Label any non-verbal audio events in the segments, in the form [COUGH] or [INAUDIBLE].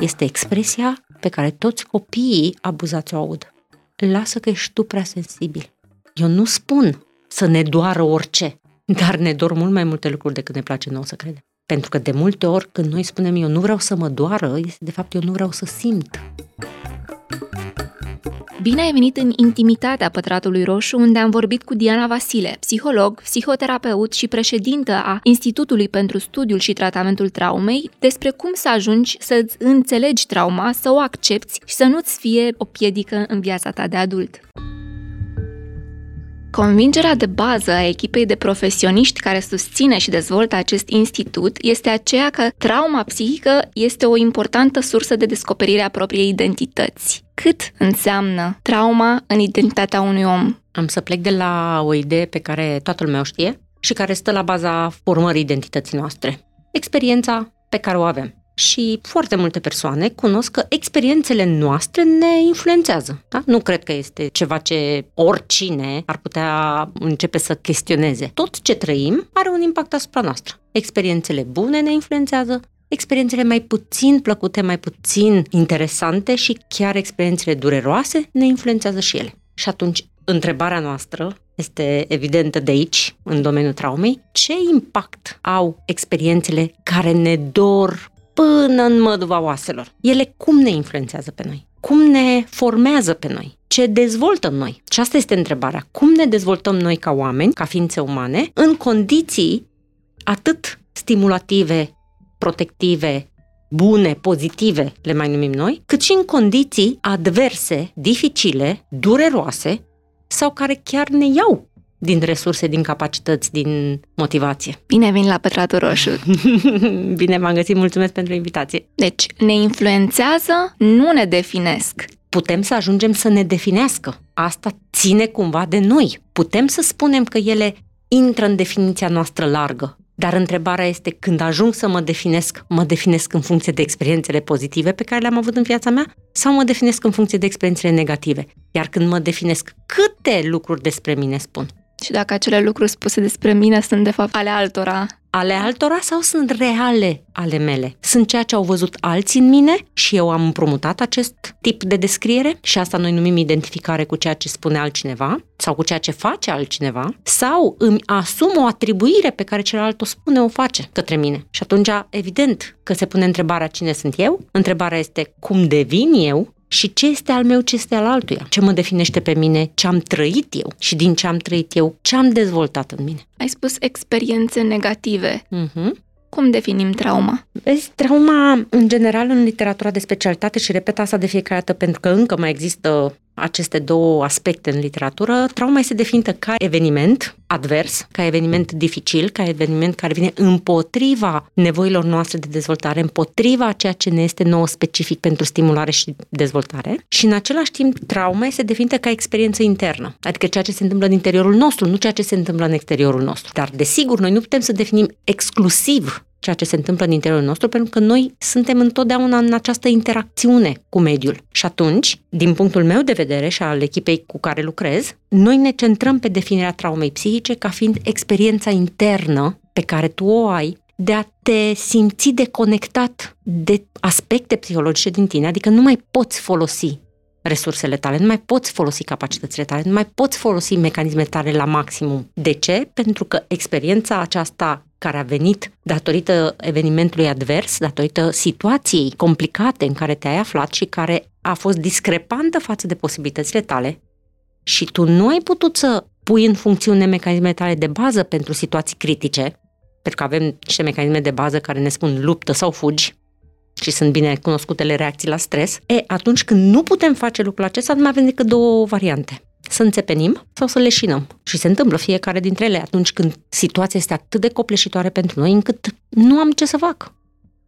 este expresia pe care toți copiii abuzați o aud. Lasă că ești tu prea sensibil. Eu nu spun să ne doară orice, dar ne dor mult mai multe lucruri decât ne place nouă să credem. Pentru că de multe ori când noi spunem eu nu vreau să mă doară, este de fapt eu nu vreau să simt. Bine ai venit în intimitatea Pătratului Roșu, unde am vorbit cu Diana Vasile, psiholog, psihoterapeut și președintă a Institutului pentru Studiul și Tratamentul Traumei, despre cum să ajungi să înțelegi trauma, să o accepti și să nu-ți fie o piedică în viața ta de adult. Convingerea de bază a echipei de profesioniști care susține și dezvoltă acest institut este aceea că trauma psihică este o importantă sursă de descoperire a propriei identități. Cât înseamnă trauma în identitatea unui om? Am să plec de la o idee pe care toată lumea o știe și care stă la baza formării identității noastre. Experiența pe care o avem și foarte multe persoane cunosc că experiențele noastre ne influențează. Da? Nu cred că este ceva ce oricine ar putea începe să chestioneze. Tot ce trăim are un impact asupra noastră. Experiențele bune ne influențează, experiențele mai puțin plăcute, mai puțin interesante și chiar experiențele dureroase ne influențează și ele. Și atunci, întrebarea noastră este evidentă de aici, în domeniul traumei, ce impact au experiențele care ne dor până în măduva oaselor. Ele cum ne influențează pe noi? Cum ne formează pe noi? Ce dezvoltă noi? Și asta este întrebarea. Cum ne dezvoltăm noi ca oameni, ca ființe umane, în condiții atât stimulative, protective, bune, pozitive, le mai numim noi, cât și în condiții adverse, dificile, dureroase sau care chiar ne iau din resurse, din capacități, din motivație. Bine vin la Pătratul Roșu! [LAUGHS] Bine m-am găsit, mulțumesc pentru invitație! Deci, ne influențează, nu ne definesc. Putem să ajungem să ne definească. Asta ține cumva de noi. Putem să spunem că ele intră în definiția noastră largă. Dar întrebarea este, când ajung să mă definesc, mă definesc în funcție de experiențele pozitive pe care le-am avut în viața mea sau mă definesc în funcție de experiențele negative? Iar când mă definesc, câte lucruri despre mine spun? Și dacă acele lucruri spuse despre mine sunt de fapt ale altora. Ale altora sau sunt reale ale mele? Sunt ceea ce au văzut alții în mine și eu am împrumutat acest tip de descriere și asta noi numim identificare cu ceea ce spune altcineva sau cu ceea ce face altcineva sau îmi asum o atribuire pe care celălalt o spune, o face către mine. Și atunci, evident că se pune întrebarea cine sunt eu, întrebarea este cum devin eu și ce este al meu, ce este al altuia, ce mă definește pe mine, ce am trăit eu și din ce am trăit eu, ce am dezvoltat în mine. Ai spus experiențe negative. Uh-huh. Cum definim trauma? Vezi, trauma, în general, în literatura de specialitate, și repet asta de fiecare dată pentru că încă mai există aceste două aspecte în literatură, trauma este definită ca eveniment advers, ca eveniment dificil, ca eveniment care vine împotriva nevoilor noastre de dezvoltare, împotriva ceea ce ne este nou specific pentru stimulare și dezvoltare. Și în același timp, trauma este definită ca experiență internă, adică ceea ce se întâmplă în interiorul nostru, nu ceea ce se întâmplă în exteriorul nostru. Dar, desigur, noi nu putem să definim exclusiv ceea ce se întâmplă în interiorul nostru, pentru că noi suntem întotdeauna în această interacțiune cu mediul. Și atunci, din punctul meu de vedere și al echipei cu care lucrez, noi ne centrăm pe definirea traumei psihice ca fiind experiența internă pe care tu o ai de a te simți deconectat de aspecte psihologice din tine, adică nu mai poți folosi resursele tale, nu mai poți folosi capacitățile tale, nu mai poți folosi mecanismele tale la maximum. De ce? Pentru că experiența aceasta care a venit datorită evenimentului advers, datorită situației complicate în care te-ai aflat și care a fost discrepantă față de posibilitățile tale. Și tu nu ai putut să pui în funcțiune mecanismele tale de bază pentru situații critice, pentru că avem niște mecanisme de bază care ne spun luptă sau fugi, și sunt bine cunoscutele reacții la stres, e, atunci când nu putem face lucrul acesta, nu mai avem decât două variante să înțepenim sau să leșinăm. Și se întâmplă fiecare dintre ele atunci când situația este atât de copleșitoare pentru noi încât nu am ce să fac.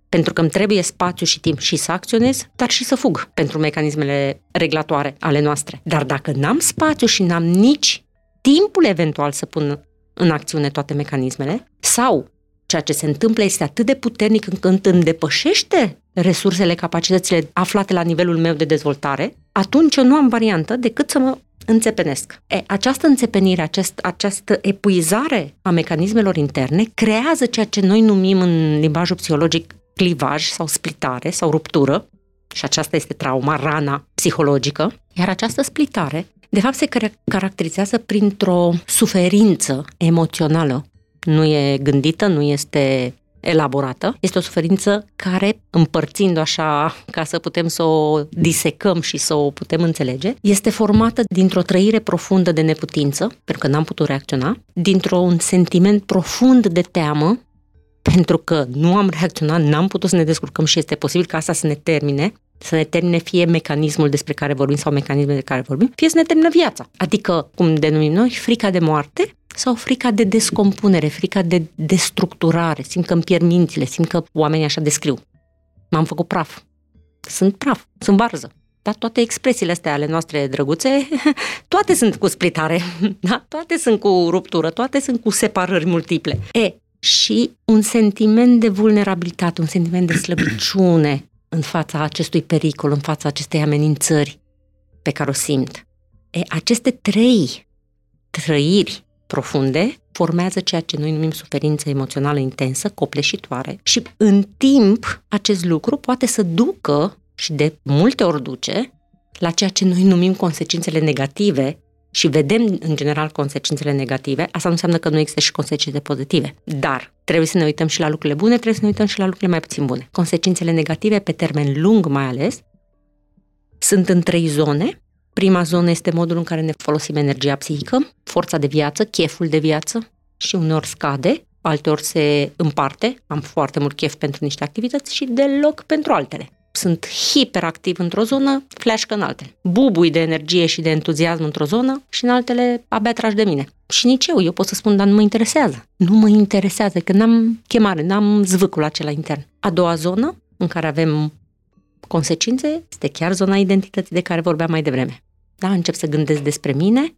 Pentru că îmi trebuie spațiu și timp și să acționez, dar și să fug pentru mecanismele reglatoare ale noastre. Dar dacă n-am spațiu și n-am nici timpul eventual să pun în acțiune toate mecanismele, sau ceea ce se întâmplă este atât de puternic încât îmi depășește resursele, capacitățile aflate la nivelul meu de dezvoltare, atunci eu nu am variantă decât să mă înțepenesc. E, această înțepenire, acest, această epuizare a mecanismelor interne creează ceea ce noi numim în limbajul psihologic clivaj sau splitare sau ruptură și aceasta este trauma, rana psihologică, iar această splitare, de fapt, se caracterizează printr-o suferință emoțională. Nu e gândită, nu este elaborată. Este o suferință care, împărțind așa ca să putem să o disecăm și să o putem înțelege, este formată dintr-o trăire profundă de neputință, pentru că n-am putut reacționa, dintr-un sentiment profund de teamă, pentru că nu am reacționat, n-am putut să ne descurcăm și este posibil ca asta să ne termine, să ne termine fie mecanismul despre care vorbim sau mecanismele de care vorbim, fie să ne termine viața. Adică, cum denumim noi, frica de moarte sau frica de descompunere, frica de destructurare. Simt că îmi pierd mințile, simt că oamenii așa descriu. M-am făcut praf. Sunt praf, sunt varză. Dar toate expresiile astea ale noastre drăguțe, [LAUGHS] toate sunt cu splitare, [LAUGHS] da? toate sunt cu ruptură, toate sunt cu separări multiple. E, și un sentiment de vulnerabilitate, un sentiment de slăbiciune în fața acestui pericol, în fața acestei amenințări pe care o simt. E, aceste trei trăiri profunde formează ceea ce noi numim suferință emoțională intensă, copleșitoare și în timp acest lucru poate să ducă și de multe ori duce la ceea ce noi numim consecințele negative și vedem în general consecințele negative, asta nu înseamnă că nu există și consecințe pozitive. Dar trebuie să ne uităm și la lucrurile bune, trebuie să ne uităm și la lucrurile mai puțin bune. Consecințele negative, pe termen lung mai ales, sunt în trei zone. Prima zonă este modul în care ne folosim energia psihică, forța de viață, cheful de viață și uneori scade, alteori se împarte, am foarte mult chef pentru niște activități și deloc pentru altele sunt hiperactiv într-o zonă, flash în altele. Bubui de energie și de entuziasm într-o zonă și în altele abia tragi de mine. Și nici eu, eu pot să spun, dar nu mă interesează. Nu mă interesează, că n-am chemare, n-am zvâcul acela intern. A doua zonă în care avem consecințe este chiar zona identității de care vorbeam mai devreme. Da, încep să gândesc despre mine,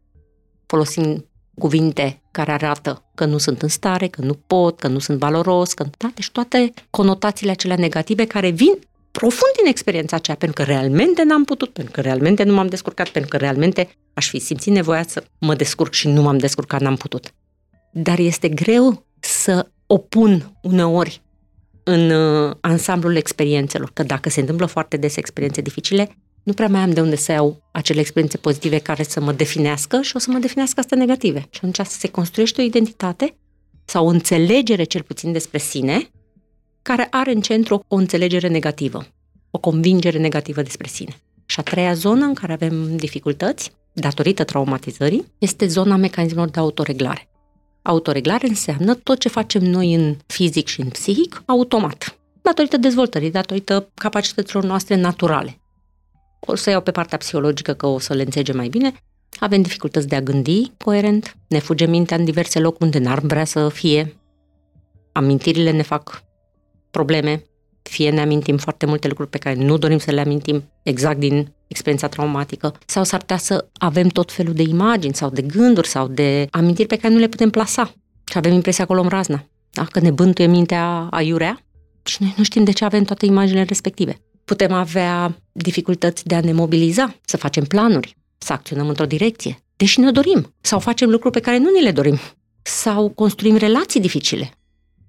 folosim cuvinte care arată că nu sunt în stare, că nu pot, că nu sunt valoros, că da, deci toate conotațiile acelea negative care vin profund din experiența aceea, pentru că realmente n-am putut, pentru că realmente nu m-am descurcat, pentru că realmente aș fi simțit nevoia să mă descurc și nu m-am descurcat, n-am putut. Dar este greu să opun uneori în uh, ansamblul experiențelor, că dacă se întâmplă foarte des experiențe dificile, nu prea mai am de unde să iau acele experiențe pozitive care să mă definească și o să mă definească astea negative. Și atunci se construiește o identitate sau o înțelegere cel puțin despre sine, care are în centru o înțelegere negativă, o convingere negativă despre sine. Și a treia zonă în care avem dificultăți, datorită traumatizării, este zona mecanismelor de autoreglare. Autoreglare înseamnă tot ce facem noi în fizic și în psihic automat, datorită dezvoltării, datorită capacităților noastre naturale. O să iau pe partea psihologică că o să le înțelegem mai bine. Avem dificultăți de a gândi coerent, ne fuge mintea în diverse locuri unde n-ar vrea să fie. Amintirile ne fac probleme, fie ne amintim foarte multe lucruri pe care nu dorim să le amintim exact din experiența traumatică, sau s-ar putea să avem tot felul de imagini sau de gânduri sau de amintiri pe care nu le putem plasa și avem impresia că o luăm razna. Da? Că ne bântuie mintea aiurea și noi nu știm de ce avem toate imaginile respective. Putem avea dificultăți de a ne mobiliza, să facem planuri, să acționăm într-o direcție, deși ne dorim, sau facem lucruri pe care nu ni le dorim, sau construim relații dificile.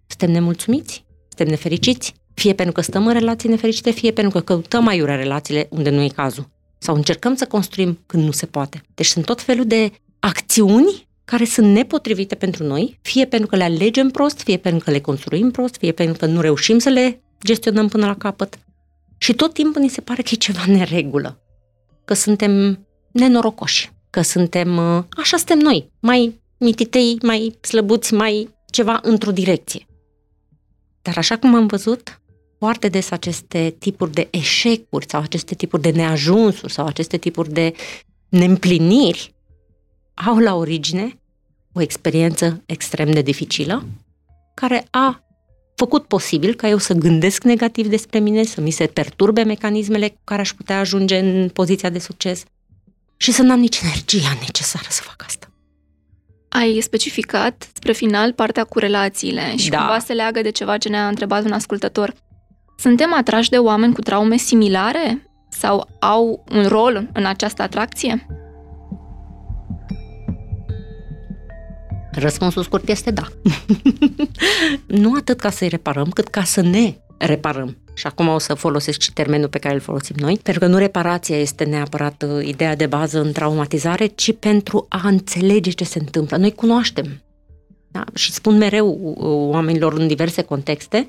Suntem nemulțumiți, suntem nefericiți, fie pentru că stăm în relații nefericite, fie pentru că căutăm aiurea relațiile unde nu e cazul. Sau încercăm să construim când nu se poate. Deci sunt tot felul de acțiuni care sunt nepotrivite pentru noi, fie pentru că le alegem prost, fie pentru că le construim prost, fie pentru că nu reușim să le gestionăm până la capăt. Și tot timpul ni se pare că e ceva neregulă, că suntem nenorocoși, că suntem, ă, așa suntem noi, mai mititei, mai slăbuți, mai ceva într-o direcție. Dar așa cum am văzut, foarte des aceste tipuri de eșecuri sau aceste tipuri de neajunsuri sau aceste tipuri de neîmpliniri au la origine o experiență extrem de dificilă care a făcut posibil ca eu să gândesc negativ despre mine, să mi se perturbe mecanismele cu care aș putea ajunge în poziția de succes și să n-am nici energia necesară să fac asta. Ai specificat spre final partea cu relațiile și da. cumva se leagă de ceva ce ne-a întrebat un ascultător. Suntem atrași de oameni cu traume similare sau au un rol în această atracție? Răspunsul scurt este da. [LAUGHS] nu atât ca să-i reparăm, cât ca să ne reparăm. și acum o să folosesc și termenul pe care îl folosim noi, pentru că nu reparația este neapărat uh, ideea de bază în traumatizare, ci pentru a înțelege ce se întâmplă. Noi cunoaștem. Da? Și spun mereu uh, oamenilor în diverse contexte,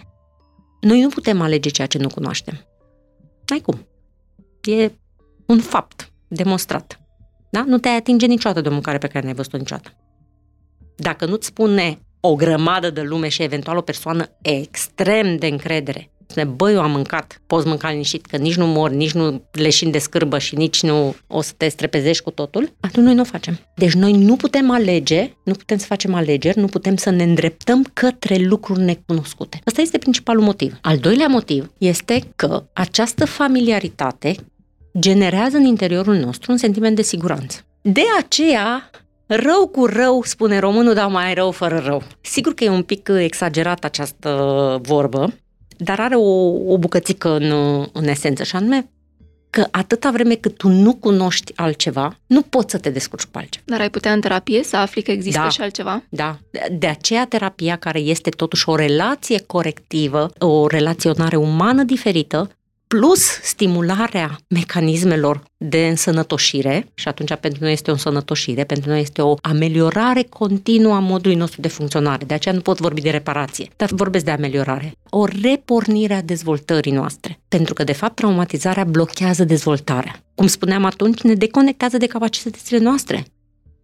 noi nu putem alege ceea ce nu cunoaștem. N-ai cum. E un fapt demonstrat. Da? Nu te atinge niciodată de o mâncare pe care n-ai văzut-o niciodată. Dacă nu-ți spune o grămadă de lume și eventual o persoană extrem de încredere spune, băi, eu am mâncat, poți mânca liniștit, că nici nu mor, nici nu leșin de scârbă și nici nu o să te strepezești cu totul, atunci noi nu o facem. Deci noi nu putem alege, nu putem să facem alegeri, nu putem să ne îndreptăm către lucruri necunoscute. Asta este principalul motiv. Al doilea motiv este că această familiaritate generează în interiorul nostru un sentiment de siguranță. De aceea, Rău cu rău, spune românul, dar mai rău fără rău. Sigur că e un pic exagerat această vorbă, dar are o, o bucățică în, în esență și anume că atâta vreme cât tu nu cunoști altceva, nu poți să te descurci cu altceva. Dar ai putea în terapie să afli că există da, și altceva? Da. De aceea terapia care este totuși o relație corectivă, o relaționare umană diferită, plus stimularea mecanismelor de însănătoșire, și atunci pentru noi este o însănătoșire, pentru noi este o ameliorare continuă a modului nostru de funcționare. De aceea nu pot vorbi de reparație, dar vorbesc de ameliorare. O repornire a dezvoltării noastre. Pentru că, de fapt, traumatizarea blochează dezvoltarea. Cum spuneam atunci, ne deconectează de capacitățile noastre.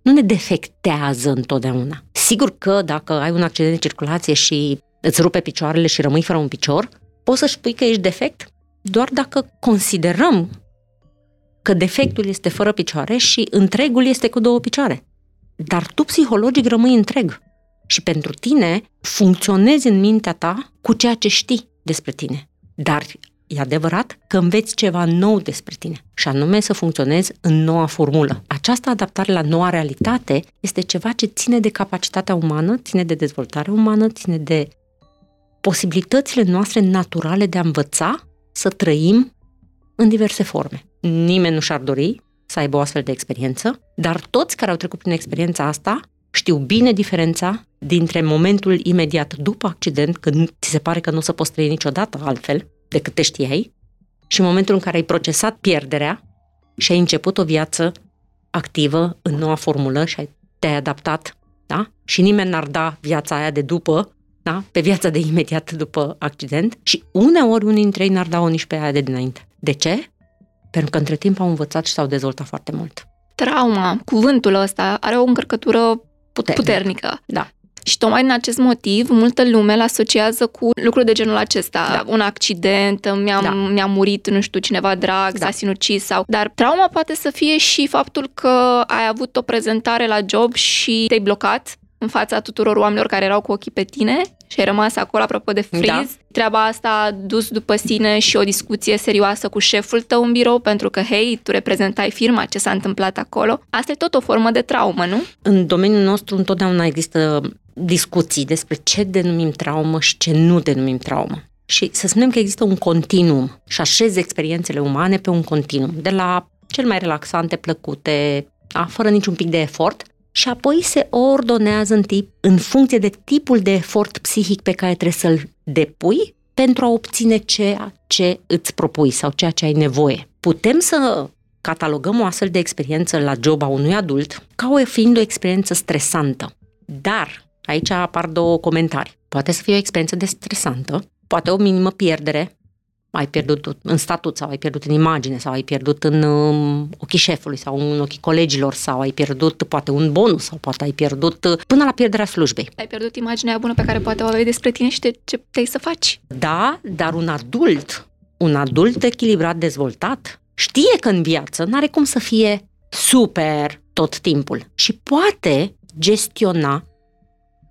Nu ne defectează întotdeauna. Sigur că dacă ai un accident de circulație și îți rupe picioarele și rămâi fără un picior, poți să spui că ești defect? Doar dacă considerăm că defectul este fără picioare și întregul este cu două picioare. Dar tu psihologic rămâi întreg și pentru tine funcționezi în mintea ta cu ceea ce știi despre tine. Dar e adevărat că înveți ceva nou despre tine și anume să funcționezi în noua formulă. Această adaptare la noua realitate este ceva ce ține de capacitatea umană, ține de dezvoltare umană, ține de posibilitățile noastre naturale de a învăța să trăim în diverse forme. Nimeni nu și-ar dori să aibă o astfel de experiență, dar toți care au trecut prin experiența asta știu bine diferența dintre momentul imediat după accident, când ți se pare că nu o să poți trăi niciodată altfel decât te știai, și momentul în care ai procesat pierderea și ai început o viață activă în noua formulă și ai, te-ai adaptat, da? Și nimeni n-ar da viața aia de după da? pe viața de imediat după accident și uneori unii dintre ei n-ar da-o nici pe aia de dinainte. De ce? Pentru că între timp au învățat și s-au dezvoltat foarte mult. Trauma, cuvântul ăsta, are o încărcătură puternică. puternică. Da. Și tocmai din acest motiv, multă lume îl asociază cu lucruri de genul acesta. Da. Un accident, mi-a, da. mi-a murit, nu știu, cineva drag, da. s-a sinucis sau... Dar trauma poate să fie și faptul că ai avut o prezentare la job și te-ai blocat în fața tuturor oamenilor care erau cu ochii pe tine și ai rămas acolo apropo de friz. Da. Treaba asta a dus după sine și o discuție serioasă cu șeful tău în birou pentru că, hei, tu reprezentai firma, ce s-a întâmplat acolo. Asta e tot o formă de traumă, nu? În domeniul nostru întotdeauna există discuții despre ce denumim traumă și ce nu denumim traumă. Și să spunem că există un continuum și așezi experiențele umane pe un continuum, de la cel mai relaxante, plăcute, da, fără niciun pic de efort, și apoi se ordonează în, tip, în funcție de tipul de efort psihic pe care trebuie să-l depui pentru a obține ceea ce îți propui sau ceea ce ai nevoie. Putem să catalogăm o astfel de experiență la job a unui adult ca o fiind o experiență stresantă. Dar aici apar două comentarii. Poate să fie o experiență de stresantă, poate o minimă pierdere ai pierdut în statut sau ai pierdut în imagine sau ai pierdut în um, ochii șefului sau în ochii colegilor sau ai pierdut poate un bonus sau poate ai pierdut uh, până la pierderea slujbei. Ai pierdut imaginea bună pe care poate o aveai despre tine și de ce te să faci. Da, dar un adult, un adult echilibrat, dezvoltat, știe că în viață n-are cum să fie super tot timpul și poate gestiona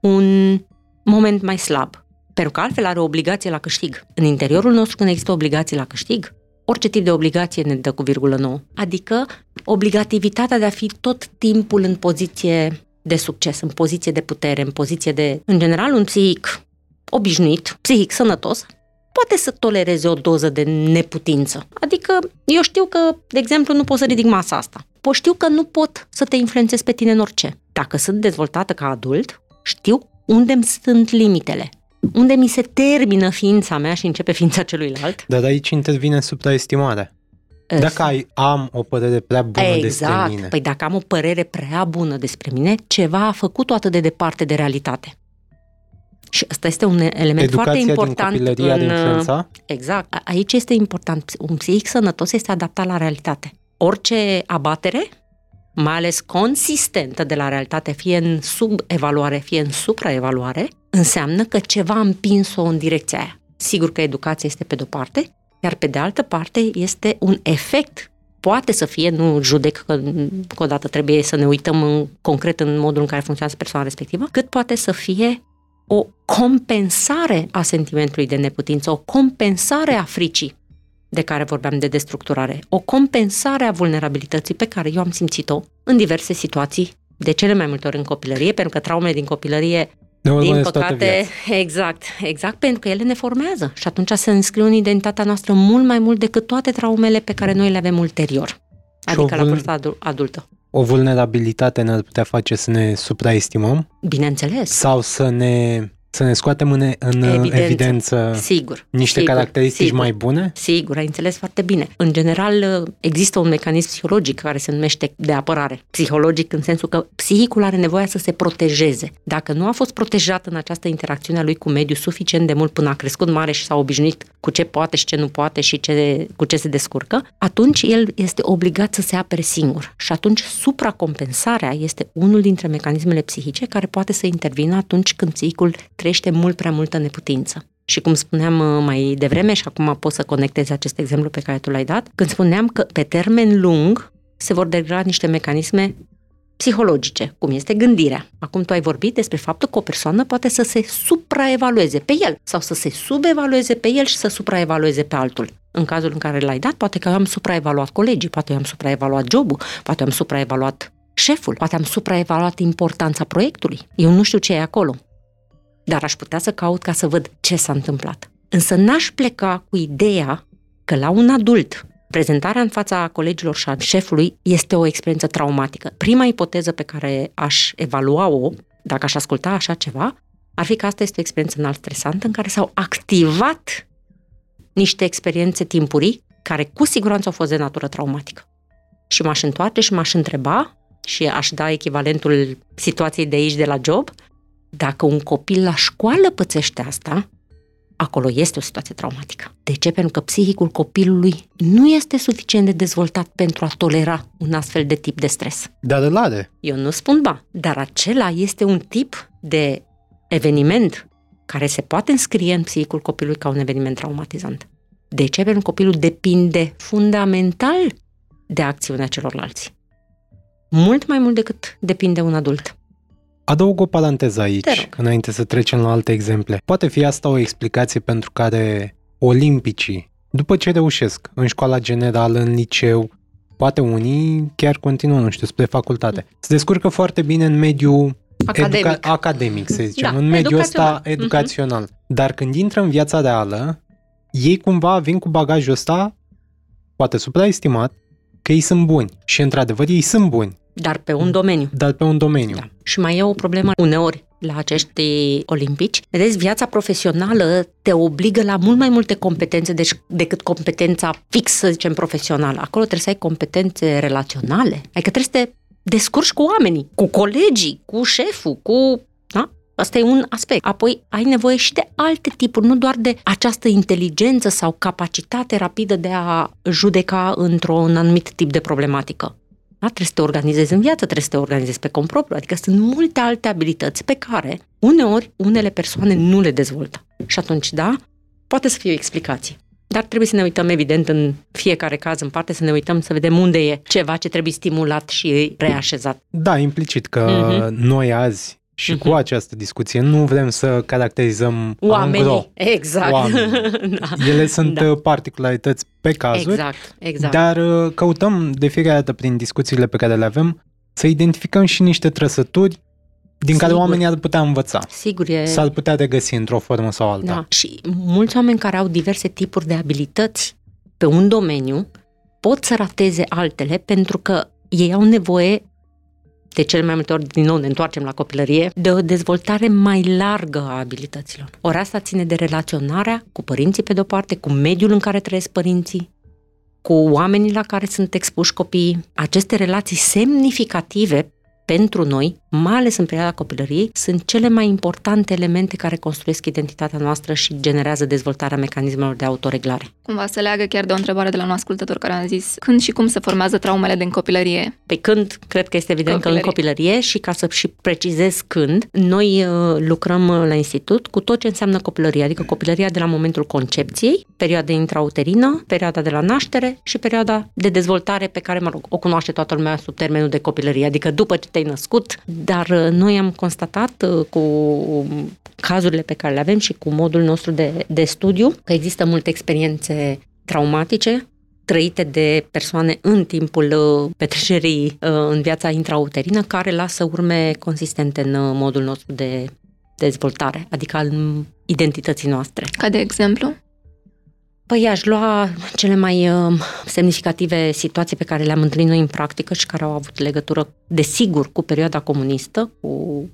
un moment mai slab pentru că altfel are o obligație la câștig. În interiorul nostru, când există obligație la câștig, orice tip de obligație ne dă cu virgulă nouă. Adică obligativitatea de a fi tot timpul în poziție de succes, în poziție de putere, în poziție de... În general, un psihic obișnuit, psihic sănătos, poate să tolereze o doză de neputință. Adică eu știu că, de exemplu, nu pot să ridic masa asta. Po știu că nu pot să te influențez pe tine în orice. Dacă sunt dezvoltată ca adult, știu unde îmi sunt limitele unde mi se termină ființa mea și începe ființa celuilalt. Dar aici intervine supraestimarea. Dacă ai, am o părere prea bună exact. despre mine. Păi dacă am o părere prea bună despre mine, ceva a făcut-o atât de departe de realitate. Și ăsta este un element Educația foarte important. din copilărie în, ar influența? Exact. Aici este important. Un psihic sănătos este adaptat la realitate. Orice abatere, mai ales consistentă de la realitate, fie în subevaluare, fie în supraevaluare, înseamnă că ceva a împins-o în direcția aia. Sigur că educația este pe de-o parte, iar pe de altă parte este un efect poate să fie, nu judec că, că odată trebuie să ne uităm în, concret în modul în care funcționează persoana respectivă, cât poate să fie o compensare a sentimentului de neputință, o compensare a fricii de care vorbeam de destructurare, o compensare a vulnerabilității pe care eu am simțit-o în diverse situații, de cele mai multe ori în copilărie, pentru că traumele din copilărie ne din păcate, exact, exact, pentru că ele ne formează și atunci se înscriu în identitatea noastră mult mai mult decât toate traumele pe care noi le avem ulterior, adică la vârsta adultă. O vulnerabilitate ne-ar putea face să ne supraestimăm? Bineînțeles. Sau să ne să ne scoatem în, în evidență, evidență sigur, niște sigur, caracteristici sigur, mai bune? Sigur, ai înțeles foarte bine. În general, există un mecanism psihologic care se numește de apărare. Psihologic în sensul că psihicul are nevoie să se protejeze. Dacă nu a fost protejat în această interacțiune a lui cu mediul suficient de mult până a crescut mare și s-a obișnuit cu ce poate și ce nu poate și ce, cu ce se descurcă, atunci el este obligat să se apere singur. Și atunci supracompensarea este unul dintre mecanismele psihice care poate să intervină atunci când psihicul trăiește mult prea multă neputință. Și cum spuneam uh, mai devreme, și acum pot să conectez acest exemplu pe care tu l-ai dat, când spuneam că pe termen lung se vor degrada niște mecanisme psihologice, cum este gândirea. Acum tu ai vorbit despre faptul că o persoană poate să se supraevalueze pe el sau să se subevalueze pe el și să supraevalueze pe altul. În cazul în care l-ai dat, poate că eu am supraevaluat colegii, poate eu am supraevaluat jobul, poate eu am supraevaluat șeful, poate am supraevaluat importanța proiectului. Eu nu știu ce e acolo dar aș putea să caut ca să văd ce s-a întâmplat. Însă n-aș pleca cu ideea că la un adult prezentarea în fața colegilor și a șefului este o experiență traumatică. Prima ipoteză pe care aș evalua-o, dacă aș asculta așa ceva, ar fi că asta este o experiență înalt stresantă în care s-au activat niște experiențe timpurii care cu siguranță au fost de natură traumatică. Și m-aș întoarce și m-aș întreba și aș da echivalentul situației de aici, de la job, dacă un copil la școală pățește asta, acolo este o situație traumatică. De ce? Pentru că psihicul copilului nu este suficient de dezvoltat pentru a tolera un astfel de tip de stres. Dar îl are. Eu nu spun ba, dar acela este un tip de eveniment care se poate înscrie în psihicul copilului ca un eveniment traumatizant. De ce? Pentru că copilul depinde fundamental de acțiunea celorlalți. Mult mai mult decât depinde un adult. Adaug o paranteză aici, înainte să trecem la alte exemple. Poate fi asta o explicație pentru care olimpicii, după ce reușesc în școala generală, în liceu, poate unii chiar continuă, nu știu, spre facultate, se descurcă foarte bine în mediul academic, educa- academic să zicem, da, în mediul ăsta educațional. Uh-huh. Dar când intră în viața reală, ei cumva vin cu bagajul ăsta, poate supraestimat, că ei sunt buni. Și într-adevăr ei sunt buni. Dar pe un domeniu. Dar pe un domeniu. Da. Și mai e o problemă uneori la acești olimpici. Vedeți, viața profesională te obligă la mult mai multe competențe deci, decât competența fix, să zicem, profesională. Acolo trebuie să ai competențe relaționale. Adică trebuie să te descurci cu oamenii, cu colegii, cu șeful, cu da? Asta e un aspect. Apoi ai nevoie și de alte tipuri, nu doar de această inteligență sau capacitate rapidă de a judeca într-un anumit tip de problematică. Da? Trebuie să te organizezi în viață, trebuie să te organizezi pe cont propriu. Adică sunt multe alte abilități pe care uneori unele persoane nu le dezvoltă. Și atunci, da, poate să fie o explicație. Dar trebuie să ne uităm, evident, în fiecare caz în parte, să ne uităm să vedem unde e ceva ce trebuie stimulat și reașezat. Da, implicit că uh-huh. noi azi și uh-huh. cu această discuție nu vrem să caracterizăm oamenii. Angro, exact. Oamenii. [LAUGHS] da. Ele sunt da. particularități pe cazuri, exact, exact. dar uh, căutăm de fiecare dată prin discuțiile pe care le avem să identificăm și niște trăsături din Sigur. care oamenii ar putea învăța. Sigur, e... S-ar putea regăsi într-o formă sau alta. Da. Și mulți oameni care au diverse tipuri de abilități pe un domeniu pot să rateze altele pentru că ei au nevoie de cele mai multe ori din nou ne întoarcem la copilărie, de o dezvoltare mai largă a abilităților. Ori asta ține de relaționarea cu părinții pe de-o parte, cu mediul în care trăiesc părinții, cu oamenii la care sunt expuși copiii. Aceste relații semnificative pentru noi, mai ales în perioada copilăriei, sunt cele mai importante elemente care construiesc identitatea noastră și generează dezvoltarea mecanismelor de autoreglare. Cumva se leagă chiar de o întrebare de la un ascultător care a zis când și cum se formează traumele din copilărie? Pe când, cred că este evident copilărie. că în copilărie și ca să și precizez când, noi uh, lucrăm uh, la institut cu tot ce înseamnă copilărie, adică copilăria de la momentul concepției, perioada intrauterină, perioada de la naștere și perioada de dezvoltare pe care, mă rog, o cunoaște toată lumea sub termenul de copilărie, adică după ce te-ai născut, dar uh, noi am constatat uh, cu cazurile pe care le avem și cu modul nostru de, de studiu că există multe experiențe traumatice trăite de persoane în timpul uh, petrecerii în viața intrauterină care lasă urme consistente în modul nostru de dezvoltare, adică al identității noastre. Ca de exemplu? Păi aș lua cele mai uh, semnificative situații pe care le-am întâlnit noi în practică și care au avut legătură, desigur, cu perioada comunistă, cu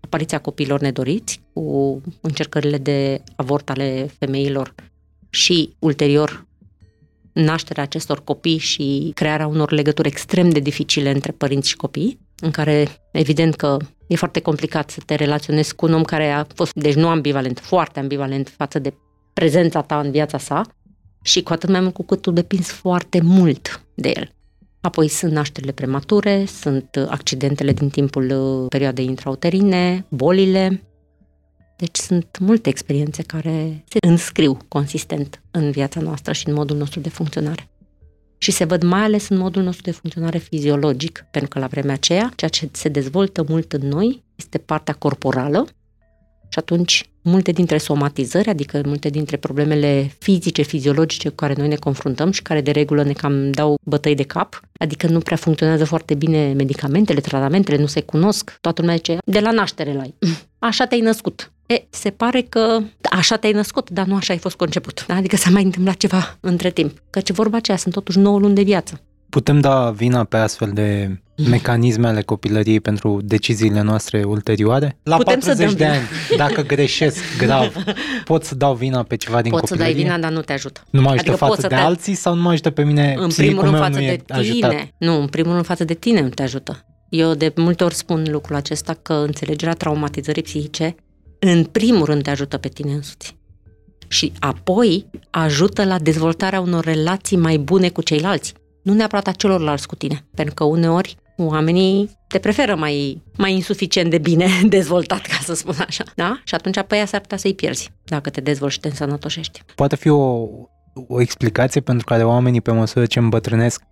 apariția copiilor nedoriți, cu încercările de avort ale femeilor și ulterior nașterea acestor copii și crearea unor legături extrem de dificile între părinți și copii, în care evident că e foarte complicat să te relaționezi cu un om care a fost, deci nu ambivalent, foarte ambivalent față de prezența ta în viața sa și cu atât mai mult cu cât tu depinzi foarte mult de el. Apoi sunt nașterile premature, sunt accidentele din timpul uh, perioadei intrauterine, bolile. Deci sunt multe experiențe care se înscriu consistent în viața noastră și în modul nostru de funcționare. Și se văd mai ales în modul nostru de funcționare fiziologic, pentru că la vremea aceea, ceea ce se dezvoltă mult în noi este partea corporală, și atunci multe dintre somatizări, adică multe dintre problemele fizice, fiziologice cu care noi ne confruntăm și care de regulă ne cam dau bătăi de cap, adică nu prea funcționează foarte bine medicamentele, tratamentele, nu se cunosc, toată lumea zice, de la naștere la [LAUGHS] Așa te-ai născut. E, se pare că așa te-ai născut, dar nu așa ai fost conceput. Da? Adică s-a mai întâmplat ceva între timp. Căci vorba aceea sunt totuși 9 luni de viață. Putem da vina pe astfel de mecanisme ale copilăriei pentru deciziile noastre ulterioare? La Putem 40 să de ani, dacă greșesc [LAUGHS] grav, pot să dau vina pe ceva din pot copilărie? Pot să dai vina, dar nu te ajută. Nu mă ajută adică față de te... alții sau nu mă ajută pe mine? În primul rând față de tine. Ajutat? Nu, în primul rând față de tine nu te ajută. Eu de multe ori spun lucrul acesta că înțelegerea traumatizării psihice în primul rând te ajută pe tine însuți și apoi ajută la dezvoltarea unor relații mai bune cu ceilalți nu neapărat a celorlalți cu tine, pentru că uneori oamenii te preferă mai, mai insuficient de bine [LAUGHS] dezvoltat, ca să spun așa. Da? Și atunci pe aia s-ar putea să-i pierzi dacă te dezvolți și te însănătoșești. Poate fi o, o explicație pentru care oamenii pe măsură ce îmbătrânesc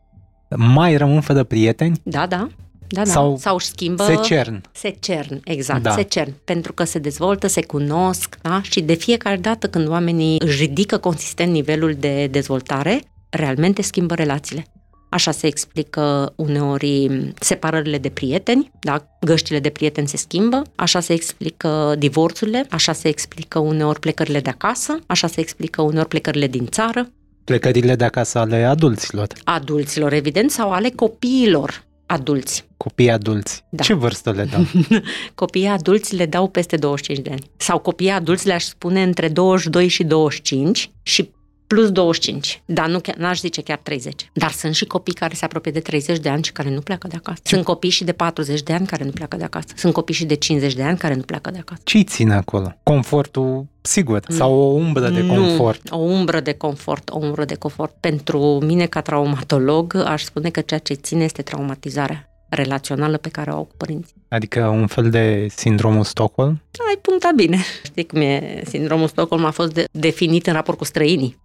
mai rămân fără prieteni? Da, da. Da, da. Sau, Sau își schimbă... Se cern. Se cern, exact, da. se cern. Pentru că se dezvoltă, se cunosc, da? Și de fiecare dată când oamenii își ridică consistent nivelul de dezvoltare, realmente schimbă relațiile. Așa se explică uneori separările de prieteni, da? găștile de prieteni se schimbă, așa se explică divorțurile, așa se explică uneori plecările de acasă, așa se explică uneori plecările din țară. Plecările de acasă ale adulților. Adulților, evident, sau ale copiilor adulți. Copii adulți. Da. Ce vârstă le dau? [LAUGHS] copiii adulți le dau peste 25 de ani. Sau copiii adulți le-aș spune între 22 și 25 și plus 25, dar nu n-aș zice chiar 30. Dar sunt și copii care se apropie de 30 de ani și care nu pleacă de acasă. Sunt copii și de 40 de ani care nu pleacă de acasă. Sunt copii și de 50 de ani care nu pleacă de acasă. Ce ține acolo? Confortul sigur sau o umbră de confort? Nu, o umbră de confort, o umbră de confort. Pentru mine ca traumatolog aș spune că ceea ce ține este traumatizarea relațională pe care o au cu părinții. Adică un fel de sindromul Stockholm? Ai punctat bine. Știi cum e? Sindromul Stockholm a fost de, definit în raport cu străinii.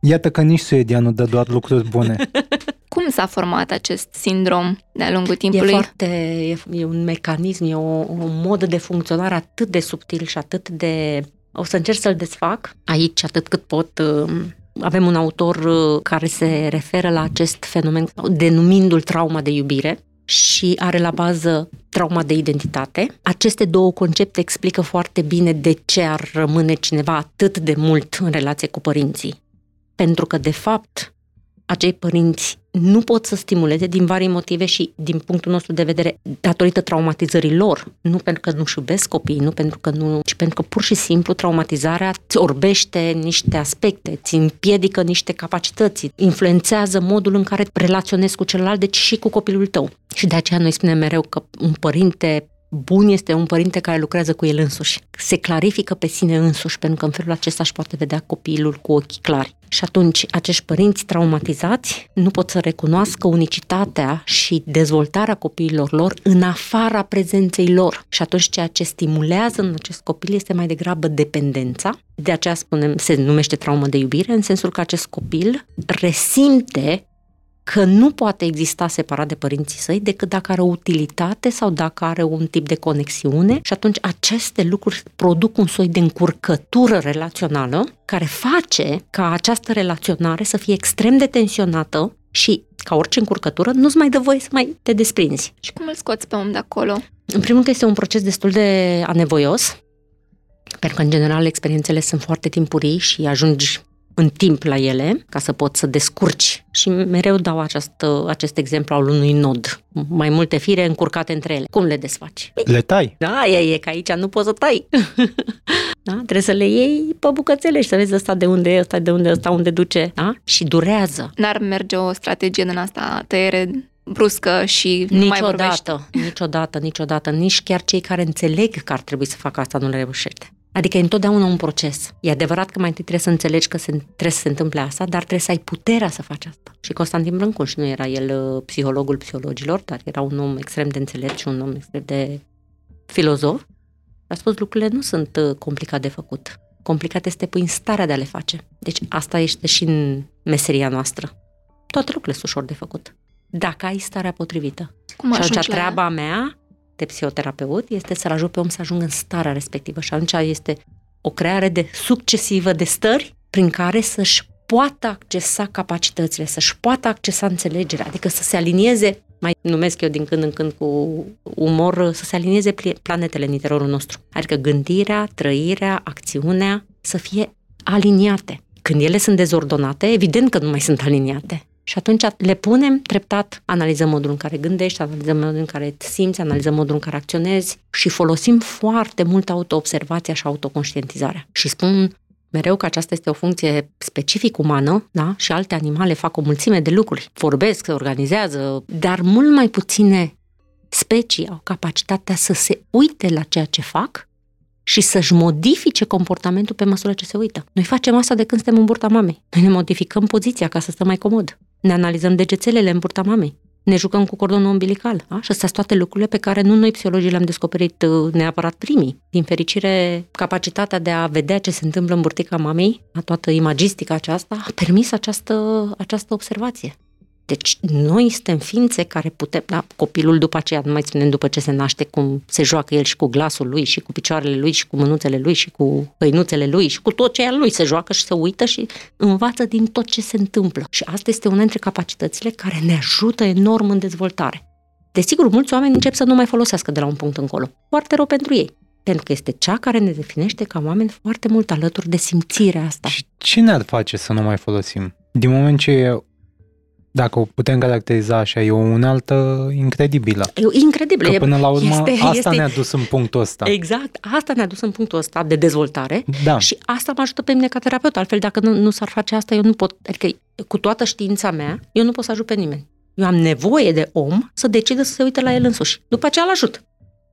Iată că nici suedianul dă doar lucruri bune. [LAUGHS] Cum s-a format acest sindrom de-a lungul timpului? E foarte, e, e un mecanism, e o, o modă de funcționare atât de subtil și atât de... O să încerc să-l desfac aici atât cât pot. Um, avem un autor uh, care se referă la acest fenomen denumindu-l trauma de iubire și are la bază trauma de identitate. Aceste două concepte explică foarte bine de ce ar rămâne cineva atât de mult în relație cu părinții pentru că, de fapt, acei părinți nu pot să stimuleze din vari motive și din punctul nostru de vedere datorită traumatizării lor. Nu pentru că nu-și iubesc copiii, nu pentru că nu, ci pentru că pur și simplu traumatizarea îți orbește niște aspecte, ți împiedică niște capacități, influențează modul în care relaționezi cu celălalt, deci și cu copilul tău. Și de aceea noi spunem mereu că un părinte bun este un părinte care lucrează cu el însuși. Se clarifică pe sine însuși, pentru că în felul acesta își poate vedea copilul cu ochii clari. Și atunci, acești părinți traumatizați nu pot să recunoască unicitatea și dezvoltarea copiilor lor în afara prezenței lor. Și atunci, ceea ce stimulează în acest copil este mai degrabă dependența. De aceea spunem, se numește traumă de iubire, în sensul că acest copil resimte că nu poate exista separat de părinții săi decât dacă are o utilitate sau dacă are un tip de conexiune și atunci aceste lucruri produc un soi de încurcătură relațională care face ca această relaționare să fie extrem de tensionată și ca orice încurcătură, nu-ți mai dă voie să mai te desprinzi. Și cum îl scoți pe om de acolo? În primul rând că este un proces destul de anevoios, pentru că, în general, experiențele sunt foarte timpurii și ajungi în timp la ele, ca să poți să descurci. Și mereu dau acest, acest exemplu al unui nod. Mai multe fire încurcate între ele. Cum le desfaci? Le tai. Da, e, e că aici nu poți să tai. [LAUGHS] da? Trebuie să le iei pe bucățele și să vezi ăsta de unde e, ăsta de unde, ăsta unde duce. Da? Și durează. N-ar merge o strategie din asta, tăiere bruscă și nu niciodată, mai vorbește. Niciodată, niciodată. Nici chiar cei care înțeleg că ar trebui să facă asta nu le reușește. Adică e întotdeauna un proces. E adevărat că mai întâi trebuie să înțelegi că se, trebuie să se întâmple asta, dar trebuie să ai puterea să faci asta. Și Constantin Brâncuș nu era el uh, psihologul psihologilor, dar era un om extrem de înțelept și un om extrem de filozof. A spus lucrurile nu sunt uh, complicate de făcut. Complicat este pui în starea de a le face. Deci asta este și în meseria noastră. Toate lucrurile sunt ușor de făcut. Dacă ai starea potrivită. Cum și atunci la treaba mea de psihoterapeut este să-l ajut pe om să ajungă în starea respectivă și atunci este o creare de succesivă de stări prin care să-și poată accesa capacitățile, să-și poată accesa înțelegerea, adică să se alinieze, mai numesc eu din când în când cu umor, să se alinieze planetele în interiorul nostru. Adică gândirea, trăirea, acțiunea să fie aliniate. Când ele sunt dezordonate, evident că nu mai sunt aliniate. Și atunci le punem treptat, analizăm modul în care gândești, analizăm modul în care te simți, analizăm modul în care acționezi și folosim foarte mult autoobservația și autoconștientizarea. Și spun mereu că aceasta este o funcție specific umană, da? Și alte animale fac o mulțime de lucruri. Vorbesc, se organizează, dar mult mai puține specii au capacitatea să se uite la ceea ce fac și să-și modifice comportamentul pe măsură ce se uită. Noi facem asta de când suntem în burta mamei. Noi ne modificăm poziția ca să stăm mai comod. Ne analizăm degețelele în burta mamei. Ne jucăm cu cordonul umbilical. Da? Și astea sunt toate lucrurile pe care nu noi psihologii le-am descoperit uh, neapărat primii. Din fericire, capacitatea de a vedea ce se întâmplă în burtica mamei, toată imagistica aceasta, a permis această, această observație. Deci noi suntem ființe care putem, da, copilul după aceea, nu mai spunem după ce se naște, cum se joacă el și cu glasul lui și cu picioarele lui și cu mânuțele lui și cu hăinuțele lui și cu tot ce e lui, se joacă și se uită și învață din tot ce se întâmplă. Și asta este una dintre capacitățile care ne ajută enorm în dezvoltare. Desigur, mulți oameni încep să nu mai folosească de la un punct încolo. Foarte rău pentru ei pentru că este cea care ne definește ca oameni foarte mult alături de simțirea asta. Și ce ne-ar face să nu mai folosim? Din moment ce dacă o putem caracteriza așa, e o unealtă incredibilă. E incredibilă. Că până la urmă este, asta este... ne-a dus în punctul ăsta. Exact, asta ne-a dus în punctul ăsta de dezvoltare da. și asta mă ajută pe mine ca terapeut. Altfel, dacă nu, nu s-ar face asta, eu nu pot, adică cu toată știința mea, eu nu pot să ajut pe nimeni. Eu am nevoie de om să decide să se uite la el însuși. După aceea îl ajut.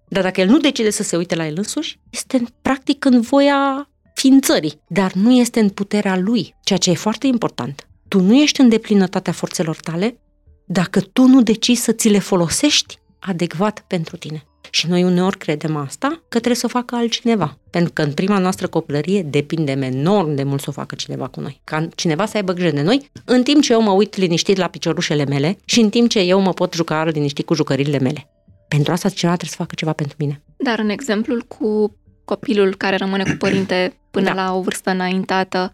Dar dacă el nu decide să se uite la el însuși, este practic în voia ființării, dar nu este în puterea lui, ceea ce e foarte important tu nu ești în deplinătatea forțelor tale dacă tu nu decizi să ți le folosești adecvat pentru tine. Și noi uneori credem asta, că trebuie să o facă altcineva. Pentru că în prima noastră copilărie depindem enorm de mult să o facă cineva cu noi. Ca cineva să aibă grijă de noi, în timp ce eu mă uit liniștit la piciorușele mele și în timp ce eu mă pot juca liniștit cu jucările mele. Pentru asta cineva trebuie să facă ceva pentru mine. Dar în exemplul cu copilul care rămâne cu părinte până da. la o vârstă înaintată,